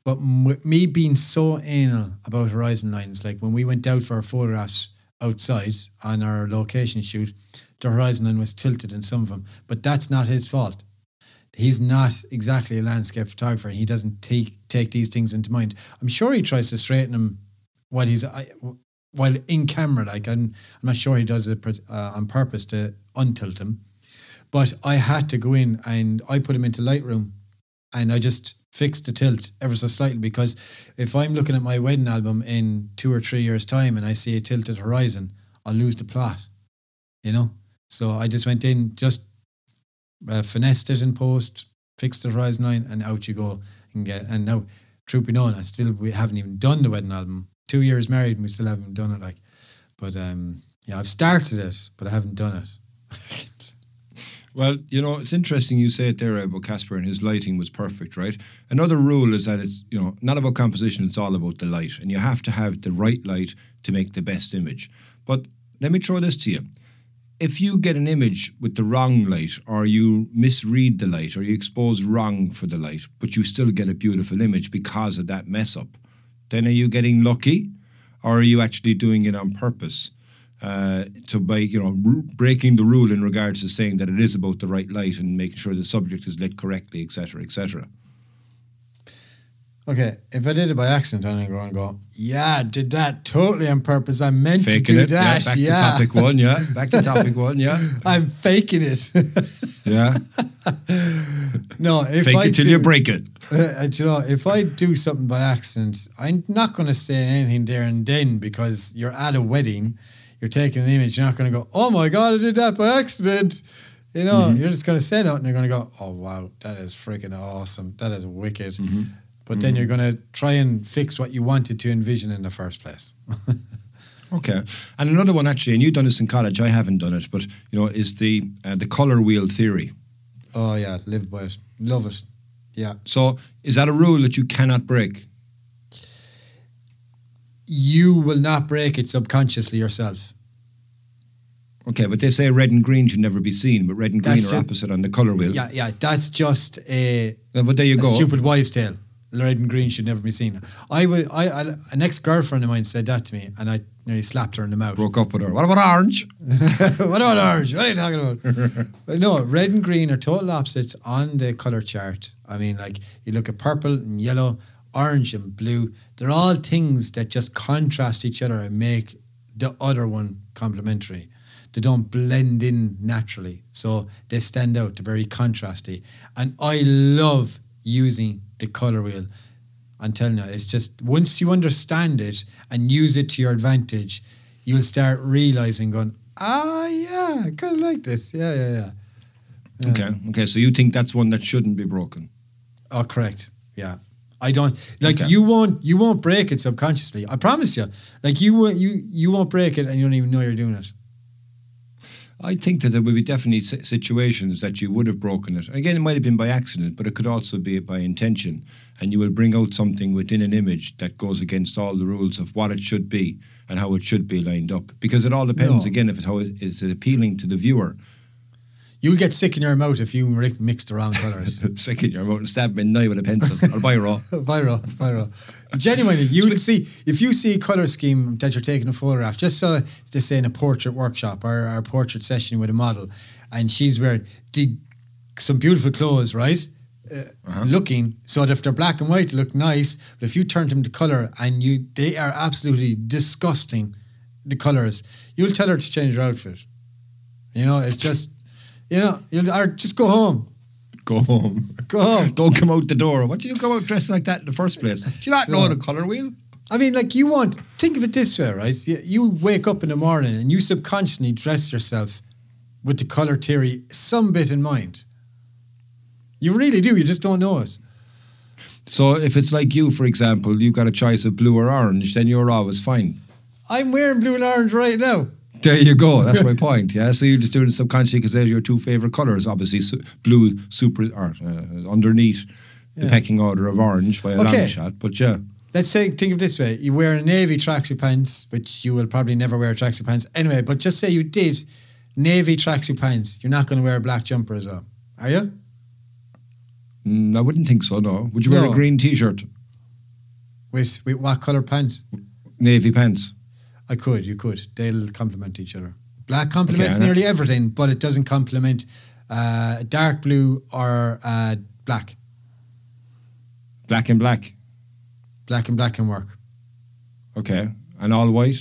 but m- me being so anal about horizon lines, like when we went out for our photographs outside on our location shoot, the horizon line was tilted in some of them. But that's not his fault he's not exactly a landscape photographer he doesn't take take these things into mind. I'm sure he tries to straighten them while he's I, while in camera. Like I'm, I'm not sure he does it uh, on purpose to untilt him. But I had to go in and I put him into Lightroom and I just fixed the tilt ever so slightly because if I'm looking at my wedding album in two or three years' time and I see a tilted horizon, I'll lose the plot. You know? So I just went in, just uh, finessed it in post, fixed the horizon line, and out you go and get. And now, truth be known, I still we haven't even done the wedding album. Two years married, and we still haven't done it. Like, but um, yeah, I've started it, but I haven't done it. Well, you know, it's interesting you say it there about Casper and his lighting was perfect, right? Another rule is that it's, you know, not about composition, it's all about the light. And you have to have the right light to make the best image. But let me throw this to you. If you get an image with the wrong light, or you misread the light, or you expose wrong for the light, but you still get a beautiful image because of that mess up, then are you getting lucky? Or are you actually doing it on purpose? Uh, to by you know r- breaking the rule in regards to saying that it is about the right light and making sure the subject is lit correctly, etc., etc. Okay, if I did it by accident, I'm gonna go and go, yeah, I did that totally on purpose. I meant Faking to do it, yeah. that. Back Yeah, to topic one, yeah. Back to topic one, yeah. I'm faking it. Yeah. no, if Fake I it till do, you break it. Uh, you know, if I do something by accident, I'm not going to say anything there and then because you're at a wedding, you're taking an image, you're not going to go, oh my God, I did that by accident. You know, Mm-hmm. you're just going to say that and you're going to go, oh wow, that is freaking awesome. That is wicked. Mm-hmm. But then you're going to try and fix what you wanted to envision in the first place. Okay. And another one actually, and you've done this in college, I haven't done it, but you know, is the uh, the color wheel theory. oh yeah, live by it. Love it. Yeah. So is that a rule that you cannot break? You will not break it subconsciously yourself. Okay, but they say red and green should never be seen, but red and green That's are ju- opposite on the color wheel. Yeah, yeah. That's just a Uh, But there you go. stupid wives' tale. Red and green should never be seen. I would, I, I, an ex girlfriend of mine said that to me, and I nearly slapped her in the mouth. Broke up with her. What about orange? what about orange? What are you talking about? but no, red and green are total opposites on the color chart. I mean, like you look at purple and yellow, orange and blue. They're all things that just contrast each other and make the other one complementary. They don't blend in naturally, so they stand out. They're very contrasty, and I love using the color wheel. I'm telling you, it's just once you understand it and use it to your advantage, you'll start realizing, going, ah, yeah, I kind of like this. Yeah, yeah, yeah. Okay. Okay. So you think that's one that shouldn't be broken? Oh, correct. Yeah. I don't like Okay. you won't you won't break it subconsciously. I promise you. Like you won't you you won't break it and you don't even know you're doing it. I think that there will be definitely situations that you would have broken it. Again, it might have been by accident, but it could also be by intention. And you will bring out something within an image that goes against all the rules of what it should be and how it should be lined up. Because it all depends, No. again, if it, how it is it appealing to the viewer. You'll get sick in your mouth if you mix the wrong colours. Sick in your mouth and stab me in the eye with a pencil or biro. viral, viral. Genuinely, you will see if you see a color scheme that you're taking a photograph. Just so to say in a portrait workshop or, or a portrait session with a model, and she's wearing the, some beautiful clothes, right? Uh, Looking so that if they're black and white, they look nice. But if you turn them to color and you, they are absolutely disgusting. The colors, you'll tell her to change her outfit. You know, it's just, you know, you'll or just go home. Go home. Go home. Don't come out the door. Why do you come out dressed like that in the first place? Do you not know the colour wheel? I mean, like you want think of it this way, right? You, you wake up in the morning and you subconsciously dress yourself with the color theory some bit in mind. You really do. You just don't know it. So if it's like you, for example, you've got a choice of blue or orange, then you're always fine. I'm wearing blue and orange right now. There you go. That's my point. Yeah. So you're just doing it subconsciously because they're your two favorite colours. Obviously, su- blue super or uh, underneath the pecking order of orange by a Okay. long shot. But yeah, Let's say think of it this way: you wear a navy tracksuit pants, which you will probably never wear tracksuit pants anyway. But just say you did navy tracksuit pants, you're not going to wear a black jumper as well, are you? Mm, I wouldn't think so. No. Would you wear a green T-shirt, With, with what color pants? navy pants? I could, you could. They'll complement each other. Black complements Okay, nearly everything, but it doesn't complement uh, dark blue or uh, black. Black and black. Black and black can work. Okay. And all white.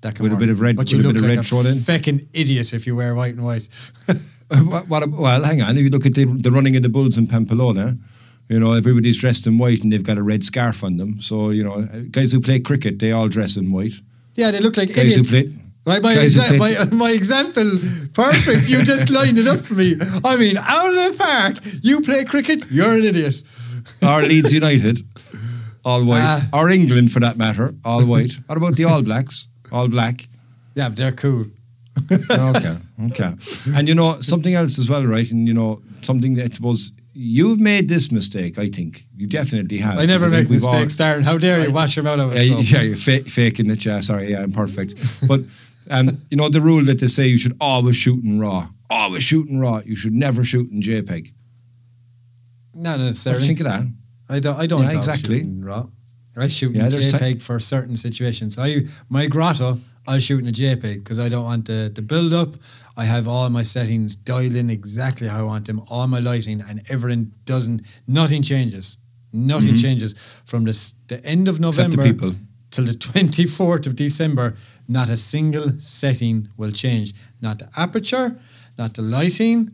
That can With a bit of red- but you with a look bit of like red a thrown in? feckin' idiot if you wear white and white. what, what, well, hang on. If you look at the, the running of the bulls in Pamplona, you know everybody's dressed in white and they've got a red scarf on them. So you know, guys who play cricket, they all dress in white. Yeah, they look like Guys who idiots. play- Right, my, exa- my, my example, perfect. You just lined it up for me. I mean, out of the park, you play cricket, you're an idiot. Or Leeds United, all white. Ah. or England, for that matter, all white. What about the All Blacks, all black? Yeah, but they're cool. okay, okay. And you know something else as well, right? And you know something that I suppose you've made this mistake. I think you definitely have. I never I make we've all- mistakes, Darren. How dare you wash your mouth out of Yeah, it? you- so. yeah, you're fa- faking it. Yeah, sorry. Yeah, I'm perfect. But um, you know the rule that they say you should always shoot in raw, always shoot in raw. You should never shoot in JPEG. Not necessarily. think of that? I don't. I don't. Yeah, exactly. Shoot in raw. I shoot Yeah, in JPEG for certain situations. I my grotto. I'll shoot in a JPEG because I don't want the the build up. I have all my settings dialed in exactly how I want them. All my lighting and everything doesn't. Nothing changes. Nothing changes from this the end of Mm-hmm. The November people. till the twenty fourth of December. Not a single setting will change. Not the aperture. Not the lighting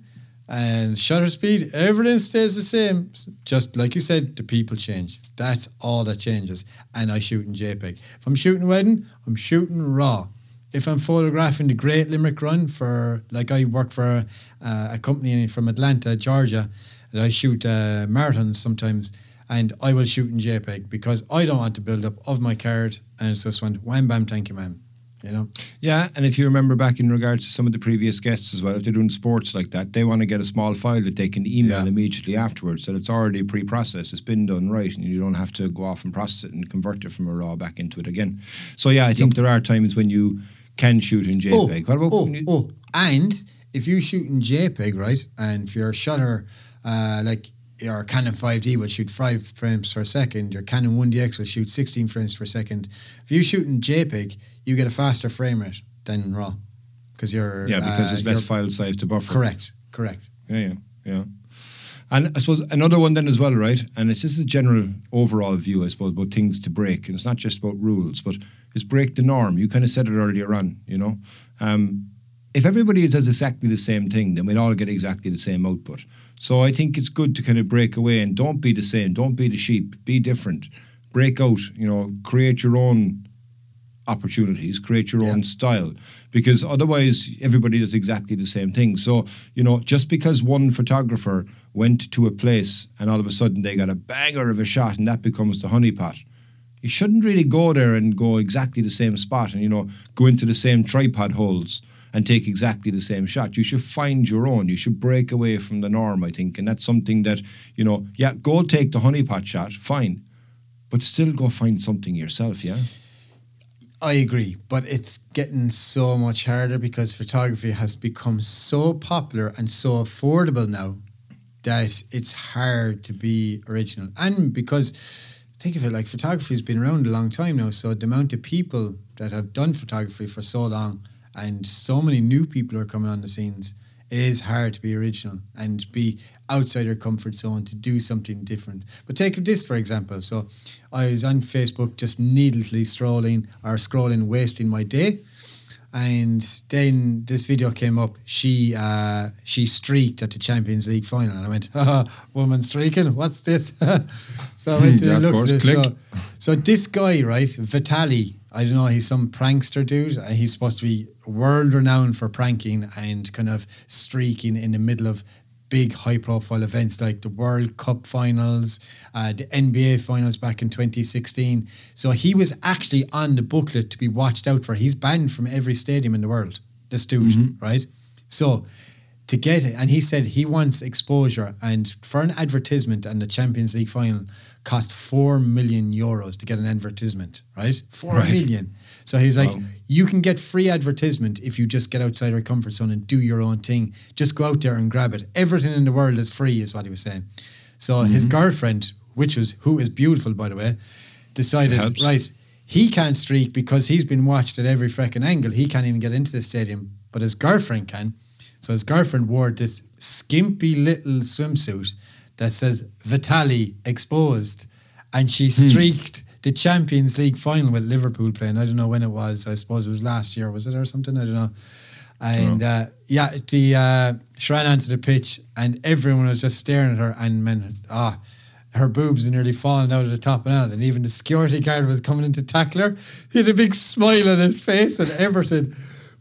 and shutter speed, everything stays the same. Just like you said, the people change. That's all that changes. And I shoot in JPEG. If I'm shooting wedding, I'm shooting raw. If I'm photographing the Great Limerick Run for, like I work for uh, a company from Atlanta, Georgia, and I shoot uh, marathons sometimes, and I will shoot in JPEG because I don't want to build up of my card, and it's just went wham bam, thank you, ma'am. You know, Yeah, and if you remember back in regards to some of the previous guests as well, if they're doing sports like that, they want to get a small file that they can email Yeah. immediately afterwards. So it's already pre-processed, it's been done right, and you don't have to go off and process it and convert it from a raw back into it again. So yeah, I think there are times when you can shoot in JPEG. what about oh, you- oh, and if you shoot in JPEG, right, and if your shutter, uh, like your Canon 5D will shoot five frames per second, your Canon 1DX will shoot 16 frames per second. If you shoot in JPEG, you get a faster frame rate than in RAW because you're yeah, because uh, it's less file size to buffer. Correct, correct. Yeah, yeah, yeah. And I suppose another one then as well, right? And it's just a general overall view, I suppose, about things to break. And it's not just about rules, but it's break the norm. You kind of said it earlier on, you know. Um, if everybody does exactly the same thing, then we'll all get exactly the same output. So I think it's good to kind of break away and don't be the same. Don't be the sheep. Be different. Break out. You know, create your own opportunities, create your own style, because otherwise everybody does exactly the same thing. So, you know, just because one photographer went to a place and all of a sudden they got a banger of a shot and that becomes the honeypot, you shouldn't really go there and go exactly the same spot and, you know, go into the same tripod holes and take exactly the same shot. You should find your own. You should break away from the norm, I think. And that's something that, you know, yeah, go take the honeypot shot, fine. But still go find something yourself, yeah? I agree, but it's getting so much harder because photography has become so popular and so affordable now that it's hard to be original. And because think of it like photography has been around a long time now, so the amount of people that have done photography for so long and so many new people are coming on the scenes, it is hard to be original and be outside your comfort zone to do something different. But take this for example. So I was on Facebook just needlessly strolling or scrolling, wasting my day. And then this video came up. She uh, she streaked at the Champions League final, and I went, Haha, "Woman streaking? What's this?" so I went to Yeah, at this. So, so this guy, right, Vitali, I don't know, he's some prankster dude. and He's supposed to be world renowned for pranking and kind of streaking in the middle of big high profile events like the World Cup finals, uh, the NBA finals back in 2016. So he was actually on the booklet to be watched out for. He's banned from every stadium in the world, this dude, right? So to get it, and he said he wants exposure, and for an advertisement and the Champions League final cost four million euros to get an advertisement, right? Four million. Right. So he's like, you can get free advertisement if you just get outside your comfort zone and do your own thing. Just go out there and grab it. Everything in the world is free, is what he was saying. So Mm-hmm. his girlfriend, which was who is beautiful by the way, decided right he can't streak because he's been watched at every freaking angle. He can't even get into the stadium, but his girlfriend can. So his girlfriend wore this skimpy little swimsuit that says Vitali exposed, and she streaked the Champions League final with Liverpool playing. I don't know when it was. I suppose it was last year, was it or something? I don't know. And uh, yeah, the uh, she ran onto the pitch, and everyone was just staring at her. And man, ah, her boobs are nearly falling out of the top and out. And even the security guard was coming in to tackle her. He had a big smile on his face and everything.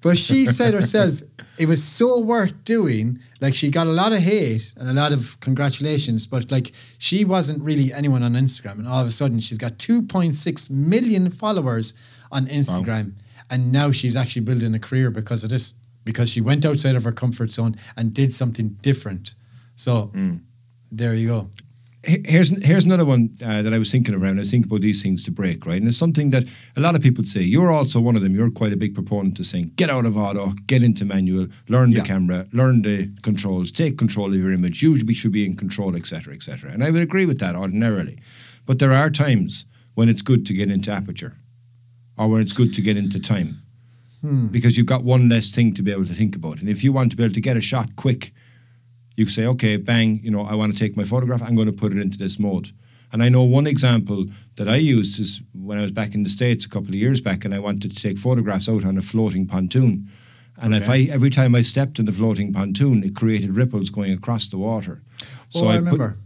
But she said herself, it was so worth doing. Like she got a lot of hate and a lot of congratulations, but like she wasn't really anyone on Instagram. And all of a sudden, she's got 2.6 million followers on Instagram. And now she's actually building a career because of this, because she went outside of her comfort zone and did something different. So hmm. there you go. He- Here's here's another one uh, that I was thinking around. I was thinking about these things to break, right? And it's something that a lot of people say. You're also one of them. You're quite a big proponent of saying, get out of auto, get into manual, learn the Yeah. camera, learn the controls, take control of your image. You should be in control, etc., etc. And I would agree with that ordinarily. But there are times when it's good to get into aperture, or when it's good to get into time, because you've got one less thing to be able to think about. And if you want to be able to get a shot quick, you say, okay, bang, you know, I want to take my photograph, I'm going to put it into this mode. And I know one example that I used is when I was back in the States a couple of years back and I wanted to take photographs out on a floating pontoon. And if I every time I stepped in the floating pontoon, it created ripples going across the water. oh, I, put- remember.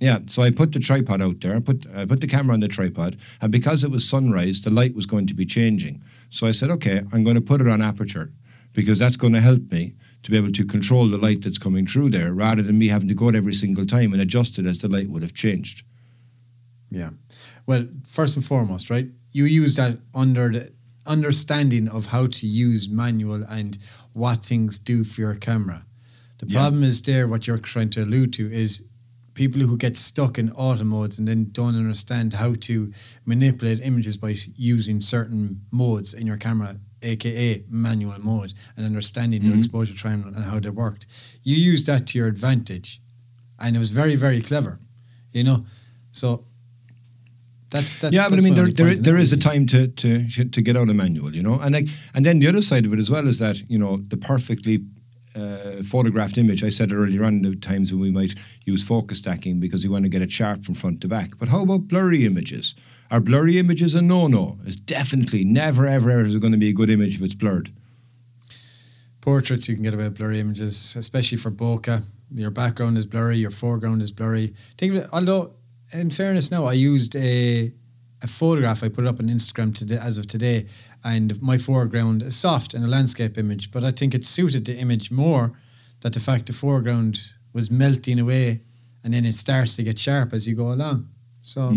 yeah, so I put the tripod out there. I put I put the camera on the tripod, and because it was sunrise, the light was going to be changing. So I said, okay, I'm going to put it on aperture because that's going to help me to be able to control the light that's coming through there, rather than me having to go out every single time and adjust it as the light would have changed. Yeah. Well, first and foremost, right? You use that under the understanding of how to use manual and what things do for your camera. The Yeah. problem is there, what you're trying to allude to is people who get stuck in auto modes and then don't understand how to manipulate images by using certain modes in your camera, aka manual mode, and understanding your exposure triangle and how they worked. You use that to your advantage. And it was very, very clever. You know? So that's that, yeah, but I mean, there, there, there is a time to, to to get out of manual, you know, and like, and then the other side of it as well is that you know the perfectly uh, photographed image. I said earlier on the times when we might use focus stacking because we want to get it sharp from front to back. But how about blurry images? Are blurry images a no-no? It's definitely never, ever, ever is going to be a good image if it's blurred. portraits you can get away with blurry images, especially for bokeh. Your background is blurry, your foreground is blurry. Think of it, although in fairness now, I used a a photograph I put it up on Instagram today as of today, and my foreground is soft in a landscape image, but I think it suited the image more that the fact the foreground was melting away and then it starts to get sharp as you go along. So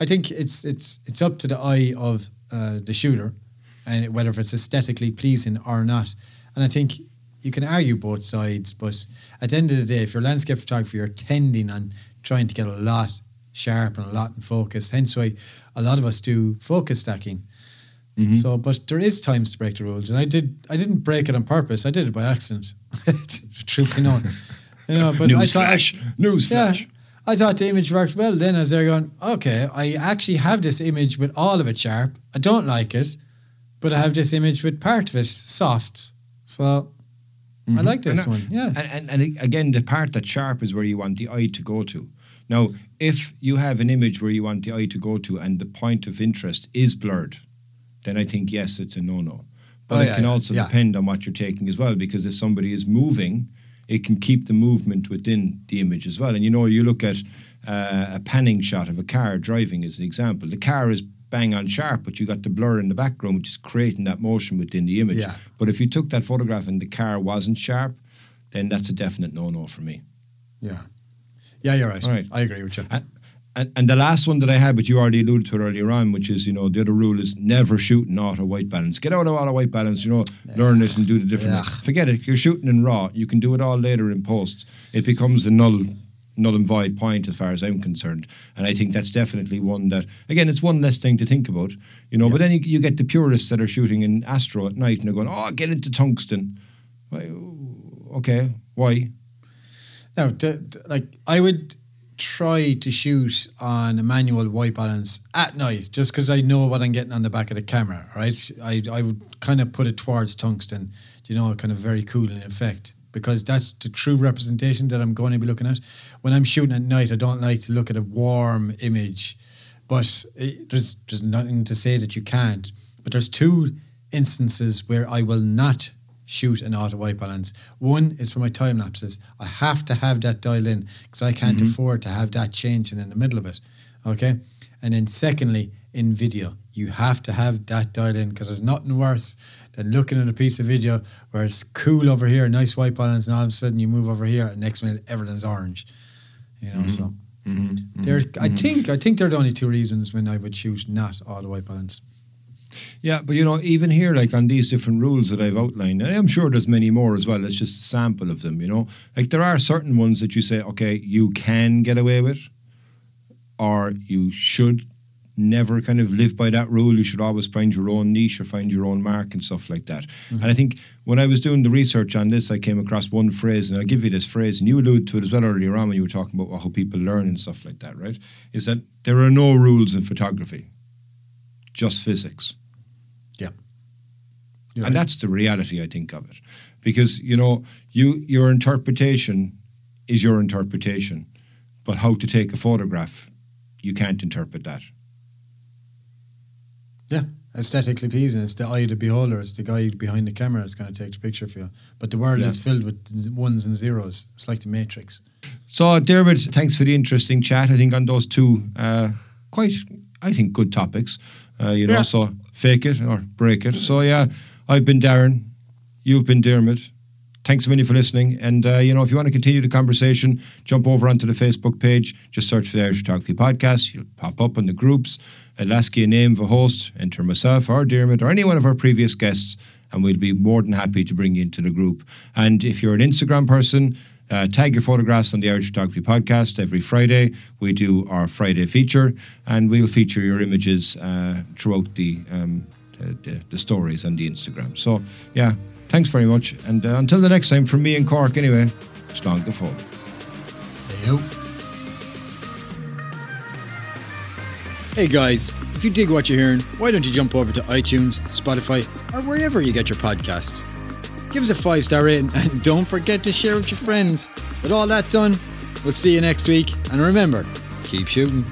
I think it's it's it's up to the eye of uh, the shooter and whether if it's aesthetically pleasing or not. And I think you can argue both sides, but at the end of the day, if you're a landscape photographer, you're tending on trying to get a lot sharp and a lot in focus. Hence why a lot of us do focus stacking. So, but there is times to break the rules, and I did. I didn't break it on purpose. I did it by accident. Truth be known, you know. But I News thought, flash. News yeah, flash. I thought the image worked well. Then as they're going, okay, I actually have this image with all of it sharp. I don't like it, but I have this image with part of it soft. So I mm-hmm. like this And, one. Yeah. And, and, and again, the part that's sharp is where you want the eye to go to. Now, if you have an image where you want the eye to go to and the point of interest is blurred, then I think, yes, it's a no no. But Oh, it can yeah, also yeah. depend on what you're taking as well, because if somebody is moving, it can keep the movement within the image as well. And you know, you look at uh, a panning shot of a car driving as an example. The car is bang on sharp, but you got the blur in the background, which is creating that motion within the image. Yeah. But if you took that photograph and the car wasn't sharp, then that's a definite no no for me. Yeah. Yeah, you're right. All right. I agree with you. And, and, and the last one that I had, but you already alluded to it earlier on, which is, you know, the other rule is never shoot in auto white balance. Get out of auto white balance, you know, learn it and do the different. Yeah. Forget it. You're shooting in raw. You can do it all later in post. It becomes a null, null and void point as far as I'm concerned. And I think that's definitely one that, again, it's one less thing to think about, you know. But then you, you get the purists that are shooting in Astro at night and they're going, oh, get into tungsten. Okay, why? No, d- d- like I would try to shoot on a manual white balance at night just because I know what I'm getting on the back of the camera, right? I, I would kind of put it towards tungsten, you know, kind of very cool in effect because that's the true representation that I'm going to be looking at. When I'm shooting at night, I don't like to look at a warm image, but it, there's, there's nothing to say that you can't. But there's two instances where I will not shoot an auto white balance. One is for my time lapses. I have to have that dialed in because I can't mm-hmm. afford to have that changing in the middle of it. Okay. And then secondly, in video, you have to have that dialed in because there's nothing worse than looking at a piece of video where it's cool over here, nice white balance, and all of a sudden you move over here, and next minute everything's orange. You know, so mm-hmm. mm-hmm. they're. I think I think they're the only two reasons when I would choose not auto white balance. Yeah, but you know, even here, like on these different rules that I've outlined, and I'm sure there's many more as well. It's just a sample of them, you know. Like there are certain ones that you say, okay, you can get away with, or you should never kind of live by that rule. You should always find your own niche or find your own mark and stuff like that. Mm-hmm. And I think when I was doing the research on this, I came across one phrase, and I'll give you this phrase, and you alluded to it as well earlier on when you were talking about how people learn and stuff like that, right? Is that there are no rules in photography, just physics. And that's the reality I think of it, because you know you your interpretation is your interpretation, but how to take a photograph, you can't interpret that. Yeah, aesthetically pleasing. It's the eye of the beholder. It's the guy behind the camera that's going to take the picture for you. But the world Yeah. is filled with ones and zeros. It's like the Matrix. So David, thanks for the interesting chat. I think on those two uh, quite, I think, good topics. Uh, you know, Yeah. so fake it or break it. So yeah, I've been Darren, you've been Diarmuid. Thanks a million for listening. And uh, you know, if you want to continue the conversation, jump over onto the Facebook page. Just search for the Irish Photography Podcast. You'll pop up in the groups. I'll ask you a name of a host. Enter myself or Diarmuid or any one of our previous guests, and we'll be more than happy to bring you into the group. And if you're an Instagram person, uh, tag your photographs on the Irish Photography Podcast every Friday. We do our Friday feature, and we'll feature your images uh, throughout the, um, the, the the stories on the Instagram. So, yeah, thanks very much. And uh, until the next time, from me and Cork, anyway, slán phone. Hey. Hey guys, if you dig what you're hearing, why don't you jump over to iTunes, Spotify, or wherever you get your podcasts? Give us a five star rating and don't forget to share with your friends. With all that done, we'll see you next week. And remember, keep shooting.